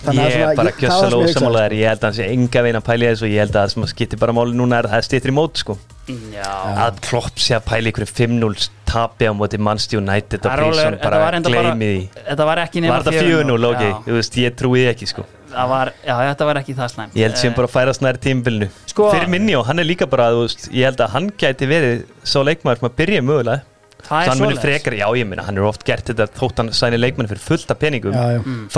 [SPEAKER 2] Þannig
[SPEAKER 3] Ég er bara
[SPEAKER 2] það
[SPEAKER 3] gjössalega
[SPEAKER 2] sem ég
[SPEAKER 3] held að hann sé enga veginn að pæli þessu. Og ég held að það sem að skipti bara máli núna er að það stýttir í mót sko. Að klopp sé að pæli ykkur 5-0 tapi á móti Manchester United og
[SPEAKER 1] Það þetta
[SPEAKER 3] bara gleymi því.
[SPEAKER 1] Þetta var ekki nema
[SPEAKER 3] Var þetta 4-0, ok, þú veist, ég trúi ekki sko.
[SPEAKER 1] Það var, já, þetta var ekki það slæmt.
[SPEAKER 3] Ég held sem bara að færast nær tímbilinu
[SPEAKER 1] Sko-
[SPEAKER 3] Fyrir minni og hann er líka bara, veist, ég held að hann gæti verið svo leikmaður sem að byrja mögulega.
[SPEAKER 1] Það er
[SPEAKER 3] Svo hann muni
[SPEAKER 1] svoleiðis.
[SPEAKER 3] frekar, já ég minna, hann er oft gert þetta þótt hann sæni leikmann fyrir fullt af peningum.
[SPEAKER 2] Já, já.
[SPEAKER 1] Mm.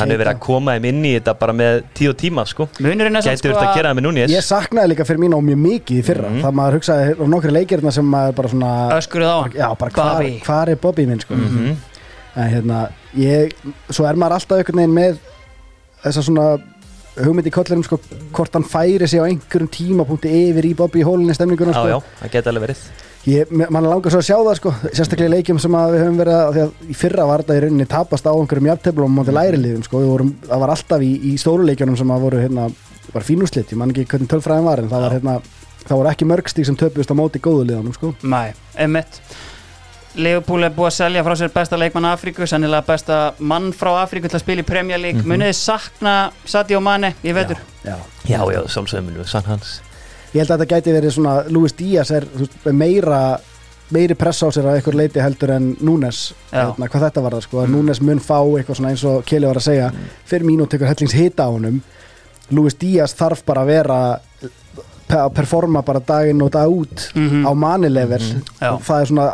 [SPEAKER 3] Hann hefur verið að koma þeim inn í þetta bara með tíu tíma sko.
[SPEAKER 1] Munurinn er
[SPEAKER 3] Gæti verið að gera það með núni
[SPEAKER 2] Ég saknaði líka fyrir mín á mjög mikið í fyrra.
[SPEAKER 3] Mhm.
[SPEAKER 2] Það maður hugsaði á nokkri leikirna sem maður bara svona
[SPEAKER 1] Öskruð á hann.
[SPEAKER 2] Já, bara hvar, hvar er Bobby minn sko?
[SPEAKER 3] Mhm.
[SPEAKER 2] En hérna, ég, svo er maður alltaf einhvern veginn með þessa svona hugmynd í kollinum sko hvort hann færi sig á einhverjum tímapunkti yfir í Bobby í hólinni stemninguna
[SPEAKER 3] Já,
[SPEAKER 2] sko.
[SPEAKER 3] já, það geti alveg verið
[SPEAKER 2] mann langar svo að sjá það sko sérstaklega í leikjum sem að við höfum verið að því að í fyrra var þetta í rauninni tapast á einhverjum jafnteflum á móti læri liðum sko. Vorum, það var alltaf í, í stóru leikjunum sem að voru hérna, var fínúslit, ég man ekki hvernig tölfræðin var en það var hérna, það voru ekki mörgstík sem töpust á móti góðu liðanum sko.
[SPEAKER 1] Mæ, emitt Leopold er búið að selja frá sér besta leikmann Afríku sennilega besta mann frá Afríku til að spila í Premier League.
[SPEAKER 3] Mhm.
[SPEAKER 1] munið sakna Sadio Mane í vetur?
[SPEAKER 2] Já,
[SPEAKER 3] Já, já, sjálfsögum við sann hans
[SPEAKER 2] ég held að þetta gæti verið svona Luis Díaz er veist, meira meiri pressa á sér að eitthvað leiti heldur en Núnes hérna, hvað þetta var það sko mm. Núnes mun fá eitthvað svona eins og Keli var að segja fyrir mínu tekur hellings hita á honum Luis Díaz þarf bara að vera að performa bara daginn og dag út
[SPEAKER 1] Mhm.
[SPEAKER 2] á manilevel
[SPEAKER 1] Já.
[SPEAKER 2] og það er svona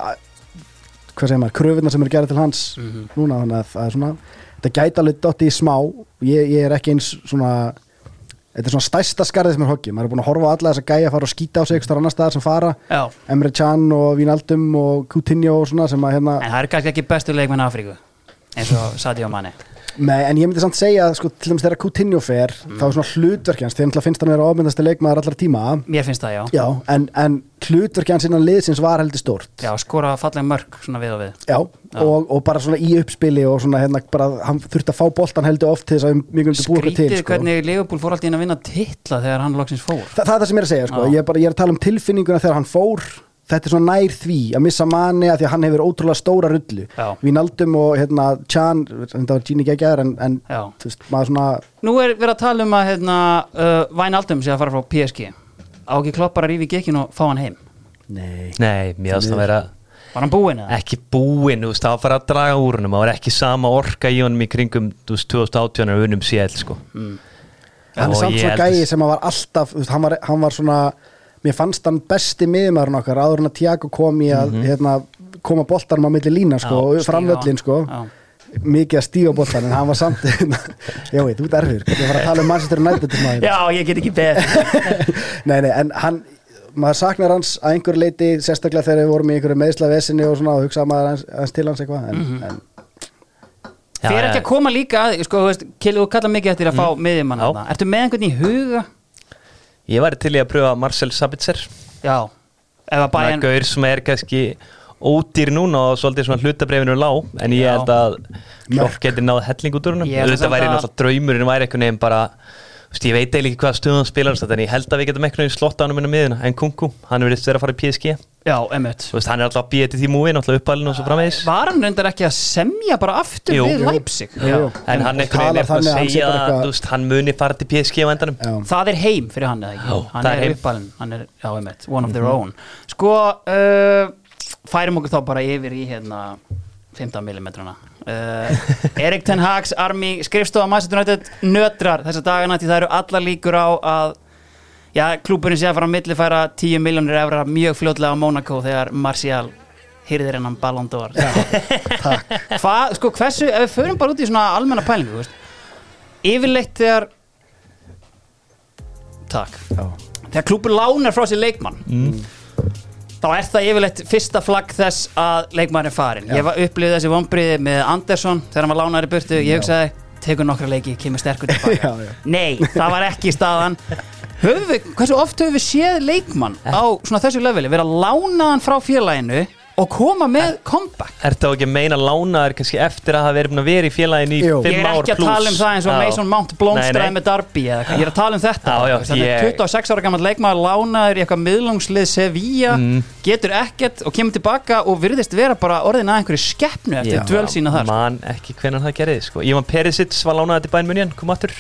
[SPEAKER 2] hvað segir maður, kröfurnar sem eru gerðið til hans
[SPEAKER 1] Mhm.
[SPEAKER 2] núna þannig að það er svona þetta gæti alveg dotti í smá ég, ég er ekki eins svona þetta er svona stærsta skarðið sem er hoggi maður er búin að horfa á alla þess að gæja að fara og skýta á sig eitthvað annar staðar sem fara.
[SPEAKER 1] Já,
[SPEAKER 2] Emre Can og Vínaldum og Coutinho og svona sem að hérna
[SPEAKER 1] en það er kannski ekki bestu leikmenn Afríku eins og Sadio Mane
[SPEAKER 2] Nei, en ég myndi samt segja að sko, til dæmis þegar Coutinho fer þá er svona hlutverki hans, þegar finnst hann vera ofmyndasti leikmaður allar tíma.
[SPEAKER 1] Mér finnst það, já.
[SPEAKER 2] Já, en, en hlutverki hans innan liðsins var heldur stórt.
[SPEAKER 1] Já, skora falleg mörg svona við og við.
[SPEAKER 2] Já, Og, og bara svona í uppspili og svona hérna bara, hann þurfti að fá boltan heldur oft til þess að mjög myndi búa eitthvað til
[SPEAKER 1] Skrítið
[SPEAKER 2] sko.
[SPEAKER 1] hvernig Leopold fór alltaf inn að vinna titla þegar hann loksins fór.
[SPEAKER 2] Þa, það er það sem ég er að segja, sko.
[SPEAKER 1] Já.
[SPEAKER 2] ég, er bara, ég er að tala um tilfinninguna þegar hann fór þetta er svona nær því að missa manni að því að hann hefur ótrúlega stóra rullu. Vínaldum og hérna Chan, þetta var Gini Gægjar en, en þú veist, maður svona
[SPEAKER 1] Nú er verið að tala um að hérna, uh, Væn Aldum sé að fara frá PSG Á ekki kloppar að rífi gekkin og fá hann heim?
[SPEAKER 2] Nei,
[SPEAKER 3] Nei, mér ást að vera
[SPEAKER 1] Var hann búinn eða?
[SPEAKER 3] ekki búinn, þú veist, það var að fara að draga úr húnum það var ekki sama orka í honum í kringum þú veist, 2018 og unum sél sko.
[SPEAKER 2] hann er samt
[SPEAKER 3] að-
[SPEAKER 2] gæi sem að var alltaf þú veist, hann, var, hann var svona mér fannst hann besti miðumæðurinn okkar áður en að Tiago kom í að hérna, koma boltanum á milli lína sko,
[SPEAKER 1] Já,
[SPEAKER 2] og framvöllin sko
[SPEAKER 1] Já.
[SPEAKER 2] mikið að stíga boltan en hann var samt já veit, þú ert erfir ég var að tala um Manchester United.
[SPEAKER 1] Já, ég get ekki beð
[SPEAKER 2] nei, nei, en hann maður saknar hans að einhver leiti sérstaklega þegar við vorum í einhverju meðsla vesinni og og hugsaði maður hans, hans til hans eitthvað en,
[SPEAKER 1] Mhm.
[SPEAKER 2] en
[SPEAKER 3] Já,
[SPEAKER 1] Fyrir ekki að koma líka að, sko, þú veist, Kili, þú kallar mikið eftir að fá mm. miðjumann. Ertu með einhvern í huga?
[SPEAKER 3] Ég væri til í að pröfa Marcel Sabitzer.
[SPEAKER 1] Já bæjan
[SPEAKER 3] gaur sem er kannski ódýr núna og svolítið svona hlutabrefinu lág en ég
[SPEAKER 1] Já.
[SPEAKER 3] held að Klokk geti náð helling út úr húnum þetta væri náttúrulega draumurinn væri eitthvað nefn bara þú veist, ég veit eiginlega ekki hvað stöðum spilar en ég held að við getum eitthvað slotta hann um hennu miðuna en Kunku, hann verðist vera að fara í PSG
[SPEAKER 1] Já, emmett
[SPEAKER 3] Þú veist, hann er alltaf að býja til því múi náttúrulega uppalinn og svo framvegis
[SPEAKER 1] Var hann reyndar ekki að semja bara aftur
[SPEAKER 3] Jú.
[SPEAKER 1] við. Leipzig?
[SPEAKER 2] Jú, jú.
[SPEAKER 3] en hann er eitthvað
[SPEAKER 2] þannig
[SPEAKER 3] að
[SPEAKER 2] að hann sé
[SPEAKER 3] segja
[SPEAKER 2] bara
[SPEAKER 3] að
[SPEAKER 2] eitthvað-
[SPEAKER 3] þú veist, hann muni fara til PSG á endanum
[SPEAKER 2] já,
[SPEAKER 1] Það er heim fyrir hann eða ekki
[SPEAKER 3] Já,
[SPEAKER 1] Hann
[SPEAKER 3] það
[SPEAKER 1] er,
[SPEAKER 3] er heim.
[SPEAKER 1] uppalinn, hann er, já, emmett, one of their own Sko, uh, færum okkur þá bara yfir í hérna 15 mm uh, Erik Ten Hags Army skrifstofa Manchester United nötrar þessa dagana því það eru allar líkur á að já, klúburinn sé að fara að millifæra 10 miljónir evra mjög fljótlega á Monaco þegar Martial hýrðir hennan Ballon d'Or. Hvað, sko, hversu, ef við förum bara út í svona almenna pælingu, Yfirleitt þegar Takk.
[SPEAKER 2] Já.
[SPEAKER 1] Þegar klúbur lánar frá sér leikmann
[SPEAKER 3] mm.
[SPEAKER 1] Þá er það yfirleitt fyrsta flagg þess að leikmann er farin Ég var upplýðið þessi vonbriði með Andersson Þegar hann var lánar í burtu. Ég hugsaði, tekur nokkra leiki, kemur sterkur tilbaka
[SPEAKER 2] Já, já.
[SPEAKER 1] Nei, það var ekki staðan við, hversu oft höfum við séð leikmann á svona þessu leveli vera lánaðan frá félaginu og koma með comeback
[SPEAKER 3] Ertu þá ekki að meina lánaður kannski eftir að hafa verið að vera í félaginu í
[SPEAKER 2] Jú.
[SPEAKER 1] Ég
[SPEAKER 3] fimm
[SPEAKER 1] er
[SPEAKER 3] ár
[SPEAKER 1] ekki að
[SPEAKER 3] plús?
[SPEAKER 1] tala um það eins og
[SPEAKER 3] Já.
[SPEAKER 1] Mason Mount
[SPEAKER 3] nei.
[SPEAKER 1] með Darby eða eitthvað, ég er að tala um þetta
[SPEAKER 3] Já, já,
[SPEAKER 1] er
[SPEAKER 3] ég-
[SPEAKER 1] 26 ára gammal leikmaður lánaður í eitthvað miðlungslið Sevilla,
[SPEAKER 3] Mm.
[SPEAKER 1] getur ekkert og kemur tilbaka og virðist vera bara orðin að einhverju skeppnu eftir dvöl sína þar.
[SPEAKER 3] Man ekki hvernig það gerði sko. Ívan Perisic var lánaði til bæn munjan, kom aftur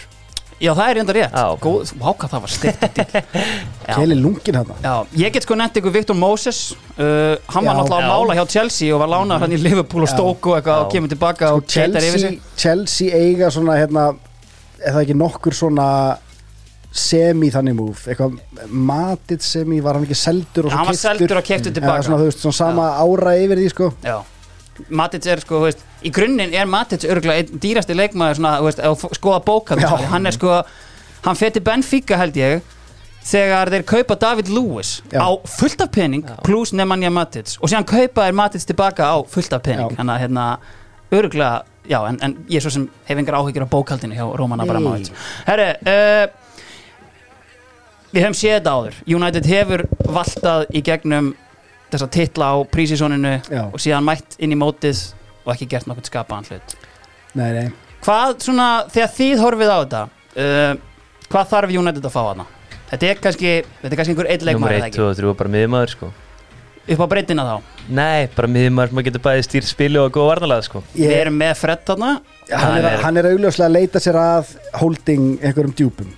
[SPEAKER 1] Já, það er enda rétt
[SPEAKER 3] Já.
[SPEAKER 1] Góð, Vá, hvað það var styrkt Já.
[SPEAKER 2] Keli lungin hérna
[SPEAKER 1] Já, ég get sko nefnt ykkur Viktor Moses uh, Hann var
[SPEAKER 2] Já.
[SPEAKER 1] náttúrulega að
[SPEAKER 3] Já.
[SPEAKER 1] mála hjá Chelsea og var lánað hann í Liverpool og
[SPEAKER 2] Já.
[SPEAKER 1] Stoke og eitthvað
[SPEAKER 3] Já.
[SPEAKER 1] og kemur tilbaka og keitar yfir
[SPEAKER 2] Chelsea,
[SPEAKER 1] sig
[SPEAKER 2] Chelsea eiga svona hérna, er það ekki nokkur svona semi þannig múf eitthvað matið semi, var hann ekki seldur og svo
[SPEAKER 1] Hann var seldur og keftur
[SPEAKER 2] Já,
[SPEAKER 1] tilbaka
[SPEAKER 2] svona, þú veist, svona sama ára yfir því sko
[SPEAKER 1] Já Matic er sko, veist, í grunninn er Matic örgulega einn dýrasti leikmaður svona, veist, þú skoða bókald hann er sko, hann feti Benfica held ég þegar þeir kaupa David Lewis
[SPEAKER 2] Já.
[SPEAKER 1] á fullt af pening pluss Nemanja Matic. Og síðan kaupa er Matic tilbaka á fullt af pening. Hann að hérna, örgulega já, en, en ég svo sem hef engar áhyggjur á bókaldinu hjá Roman
[SPEAKER 2] Nei.
[SPEAKER 1] Abramovic Herri, uh, við höfum séð þetta áður. United hefur valtað í gegnum þessa titla á prísísoninu
[SPEAKER 2] Já.
[SPEAKER 1] og síðan mætt inn í mótið og ekki gert nokkuð skapaðan hlut.
[SPEAKER 2] Nei, nei,
[SPEAKER 1] hvað svona, þegar þið horfið á þetta uh, hvað þarf United að fá hana? Þetta er kannski, þetta er kannski einhver eitt
[SPEAKER 3] Númer
[SPEAKER 1] leikmaður
[SPEAKER 3] 1,
[SPEAKER 1] eða
[SPEAKER 3] 2 og 3 bara miðjumæður sko.
[SPEAKER 1] Upp á breytina þá?
[SPEAKER 3] Nei, bara miðjumæður sem að getur bæði stýrt spili og góða varnalega sko.
[SPEAKER 1] Við erum með Fred þarna.
[SPEAKER 2] Hann, er,
[SPEAKER 3] er-
[SPEAKER 2] hann er augljóslega að leita sér að holding einhverjum djúpum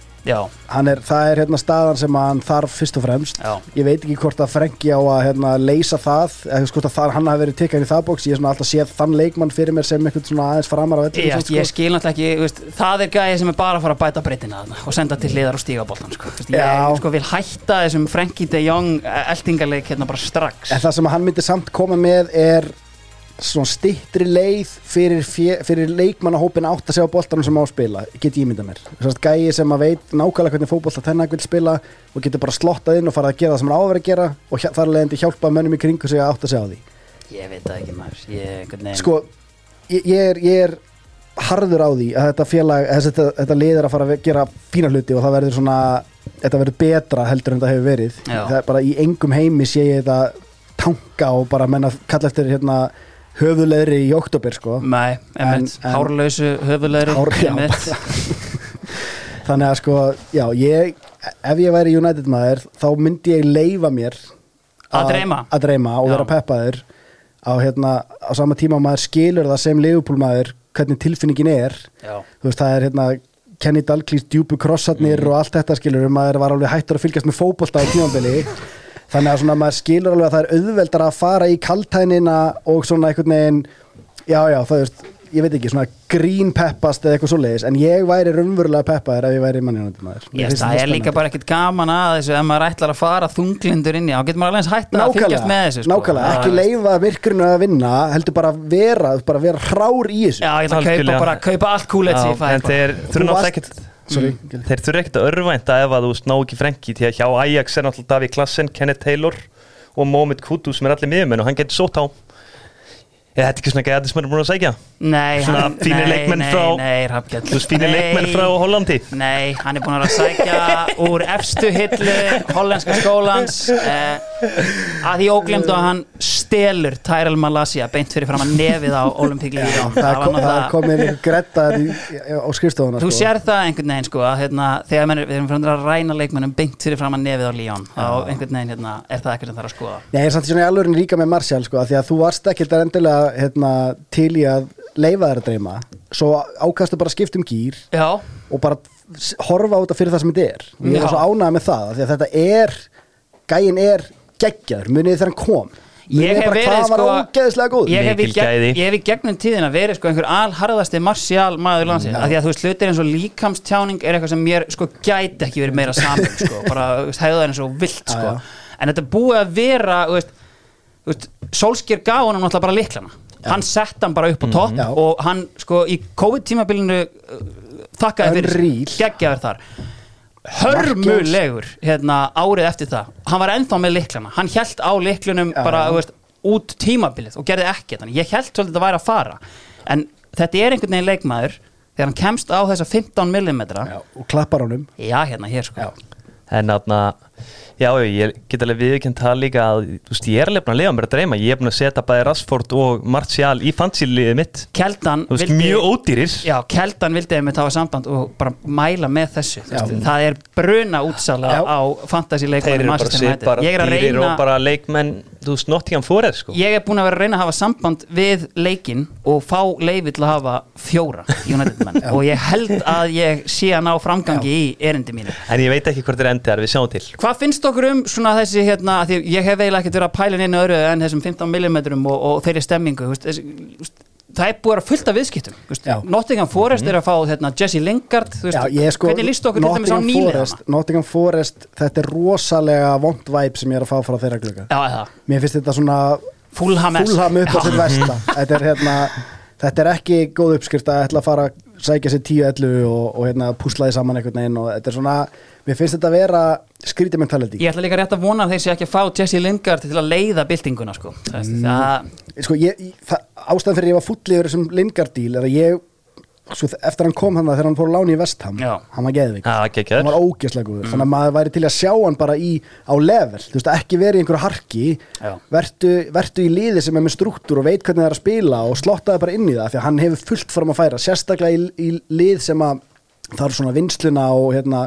[SPEAKER 2] er, það er hérna staðan sem hann þarf fyrst og fremst.
[SPEAKER 1] Já.
[SPEAKER 2] Ég veit ekki hvort að Frenki á að hérna, leysa það eða hvort að það, hann hafi verið inn í það bóks ég er svona alltaf séð þann leikmann fyrir mér sem eitthvað svona aðeins framar á
[SPEAKER 1] Ég,
[SPEAKER 2] vellinum,
[SPEAKER 1] ég skil náttúrulega ekki, veist, það er gæði sem er bara að fara að bæta breytina og senda til hliðar og stíga boltan sko. Ég sko, vil hætta þessum Frenkie de Jong eldingarleik hérna bara strax.
[SPEAKER 2] En það sem hann myndi samt koma með er svona stittri leið fyrir, fyrir leikmannahópin átt að segja á boltanum sem á að spila, get ég mynda mér. Að gæi sem að veit nákvæmlega hvernig fótbolta þennan vil spila og getur bara slottað inn og fara að gera það sem hann á að gera og þar leðandi hjálpa mönnum í kringu sig að átt að segja á því.
[SPEAKER 1] Ég veit það ekki maður. Ég,
[SPEAKER 2] Sko, ég, ég, er, ég er harður á því að þetta félag að þetta, þetta lið er að fara að gera fína hluti og það verður svona þetta verður betra heldur en það hefur verið. Er bara í engum heimi sé ég þetta tanka og bara menna kalla eftir hérna höfulegri í oktober sko.
[SPEAKER 1] Nei,
[SPEAKER 2] en-
[SPEAKER 1] hárlausu höfulegri
[SPEAKER 2] Hár- já, þannig að sko, já, ég ef ég væri United maður þá myndi ég leifa mér
[SPEAKER 1] Að dreyma.
[SPEAKER 2] og
[SPEAKER 1] Já.
[SPEAKER 2] vera peppaður á, hérna, á sama tíma maður skilur það sem Liverpool maður hvernig tilfinningin er. Veist, það er hérna Kenny Dalglish djúpu krossarnir og allt þetta skilur maður var alveg hættur að fylgjast með fótbolta á tímambili þannig að svona maður skilur alveg að það er auðveldar að fara í kaltænina og svona einhvern veginn já já það veist, ég veit ekki, svona grín peppast eða eitthvað svoleiðis, en ég væri raunverulega peppaður ef ég væri mannjónandi maður.
[SPEAKER 1] Yes, það
[SPEAKER 2] þetta
[SPEAKER 1] er líka bara ekkert gaman að þessu ef maður ætlar að fara þunglindur inn í þá getur maður alveg eins hægt að fylgjast með þessu sko.
[SPEAKER 2] nákvæmlega, ekki leifa myrkrinu að vinna heldur bara vera, bara vera hrár í þessu.
[SPEAKER 1] Já, ég ætla að kaupa bara, kaupa allt bara.
[SPEAKER 3] þeir
[SPEAKER 2] Þú varst-
[SPEAKER 3] Mm. þeir þurfa ekkert að örvænta ef að þú veist, ná ekki frenki því að hjá Ajax er náttúrulega Daví Klassen, Kenneth Taylor og Mohamed Kudu sem er allir miðumenn og hann getur sótt á þetta er ekki svona gæði sem er búin að segja
[SPEAKER 1] Nei,
[SPEAKER 3] Svona
[SPEAKER 1] hann,
[SPEAKER 3] fínir
[SPEAKER 1] nei,
[SPEAKER 3] leikmenn
[SPEAKER 1] nei,
[SPEAKER 3] frá-
[SPEAKER 1] nei, Hrafnkell.
[SPEAKER 3] þú veist, fínir
[SPEAKER 1] Nei,
[SPEAKER 3] leikmenn frá Hollandi.
[SPEAKER 1] Nei, hann er búin að vera að sækja úr efstu hillu hollenska skólans eh, að því óglemdu að hann stelur Tyrell Malasia beint fyrir fram að nefið á Olympic Lyon
[SPEAKER 2] það, er kom, það er
[SPEAKER 1] náttúrulega-
[SPEAKER 2] komið einhver gretta á skrifstofuna
[SPEAKER 1] Þú
[SPEAKER 2] sko.
[SPEAKER 1] sér það einhvern veginn sko að hérna, þegar menn, við erum fyrir að ræna leikmennum beint fyrir fram að nefið á Lyon þá einhvern veginn hérna, er það ekkert sem þarf að skoða.
[SPEAKER 2] Nei, ég er samt svona í alvörin ríka með Martial sko, af því að þú varst ekkert endilega hérna, til í að leifa þær að dreyma. Svo ákastu bara að skipta um gýr
[SPEAKER 1] Já,
[SPEAKER 2] og bara horfa á þetta fyrir það sem þetta er. Og ég er svo ánægð með það því að þetta er, gæin er geggjaður, munið þegar hann kom.
[SPEAKER 1] Ég hef verið,
[SPEAKER 2] var
[SPEAKER 1] sko, ég hef, í gegnum tíðina verið sko einhver alharðasti marcial maður landsins.
[SPEAKER 2] Já.
[SPEAKER 1] af því að þú veist hlutir eins og líkamstjáning er eitthvað sem mér sko gæti ekki verið meira saman sko, bara hefðu það eins og vilt sko. en þetta búið að vera veist, Solskjær gaf hann náttúrulega bara liklana hann sett hann bara upp á topp
[SPEAKER 2] Já.
[SPEAKER 1] og hann sko í COVID tímabilinu uh, þakkaði fyrir geggjaður þar. Hörmulegur hérna árið eftir það. Hann var ennþá með liklana, hann held á liklunum
[SPEAKER 2] Já.
[SPEAKER 1] bara, veist, út tímabilið og gerði ekkert, þannig. Ég held svolítið að þetta væri að fara. En þetta er einhvern veginn leikmaður þegar hann kemst á þessa 15 mm já,
[SPEAKER 2] Já, og klappar honum.
[SPEAKER 1] Hérna hér sko.
[SPEAKER 2] Já.
[SPEAKER 3] en þarna Já, ég get alveg viðkjönd það líka að þú veist, ég er alveg búin að lifa mér að dreyma. Ég er búin að setja bæði Rashford og Martial í fansíliðið mitt.
[SPEAKER 1] Keldan
[SPEAKER 3] þú veist, mjög ódýrir.
[SPEAKER 1] Já, Keldan vildi einmitt hafa samband og bara mæla með þessu. Veist,
[SPEAKER 2] Já.
[SPEAKER 1] það er bruna útsala
[SPEAKER 2] Já.
[SPEAKER 1] á fantasy
[SPEAKER 3] þeir
[SPEAKER 1] leikmanni
[SPEAKER 3] eru bara
[SPEAKER 1] Manchester United. er að reyna
[SPEAKER 3] og bara leikmenn þú veist, Nottingham Forest sko.
[SPEAKER 1] Ég er búin að vera að reyna að hafa samband við leikinn og fá leifi til að hafa fjóra United menn og ég held að ég sé að ná framgangi í erindi mínu.
[SPEAKER 3] En ég veit ekki hvort þeir endar,
[SPEAKER 1] okkur um svona þessi hérna, því ég hef eiginlega ekkert verið að pæla inn öðru en þessum 15 mm og, og þeirri stemmingu veist, þessi, það er búið að vera fullt af viðskiptum. Nottingham Forest er að fá hérna, Jesse Lingard veist,
[SPEAKER 2] Já, sko,
[SPEAKER 1] hvernig líst okkur til dæmis á
[SPEAKER 2] Nottingham
[SPEAKER 1] nýlega
[SPEAKER 2] Nottingham Forest þetta er rosalega vond væp sem ég er að fá frá þeirra glugga.
[SPEAKER 1] Já,
[SPEAKER 2] mér finnst þetta svona
[SPEAKER 1] Fulham
[SPEAKER 2] upp á sitt vesta þetta hérna, þetta er ekki góð uppskrift að ætla að fara að sækja sér 10-11 og, og hérna, púslaði saman einhvern veginn og þetta er svona, mér finnst þetta að vera skrítið mentality
[SPEAKER 1] Ég ætla líka rétt að vona að þeir sé ekki að fá Jesse Lingard til að leiða byltinguna sko. mm. það,
[SPEAKER 2] sko, ég, það, ástæðan fyrir ég var fullið yfir þessum Lingard díl er að ég sko, eftir hann kom hann þegar hann fór láni í Vestham
[SPEAKER 1] Já.
[SPEAKER 2] hann var geðvik
[SPEAKER 3] Já,
[SPEAKER 2] hann
[SPEAKER 3] geggjaður.
[SPEAKER 2] var ógeðslega góður þannig að maður væri til að sjá hann bara í á level, þú veist, ekki verið í einhverju harki
[SPEAKER 1] Já.
[SPEAKER 2] vertu, vertu í liði sem er með struktúr og veit hvernig það er að spila og slottaði bara inn í það, því að hann hefur fullt fórum að færa, sérstaklega í, í lið sem að þarf svona vinsluna og hérna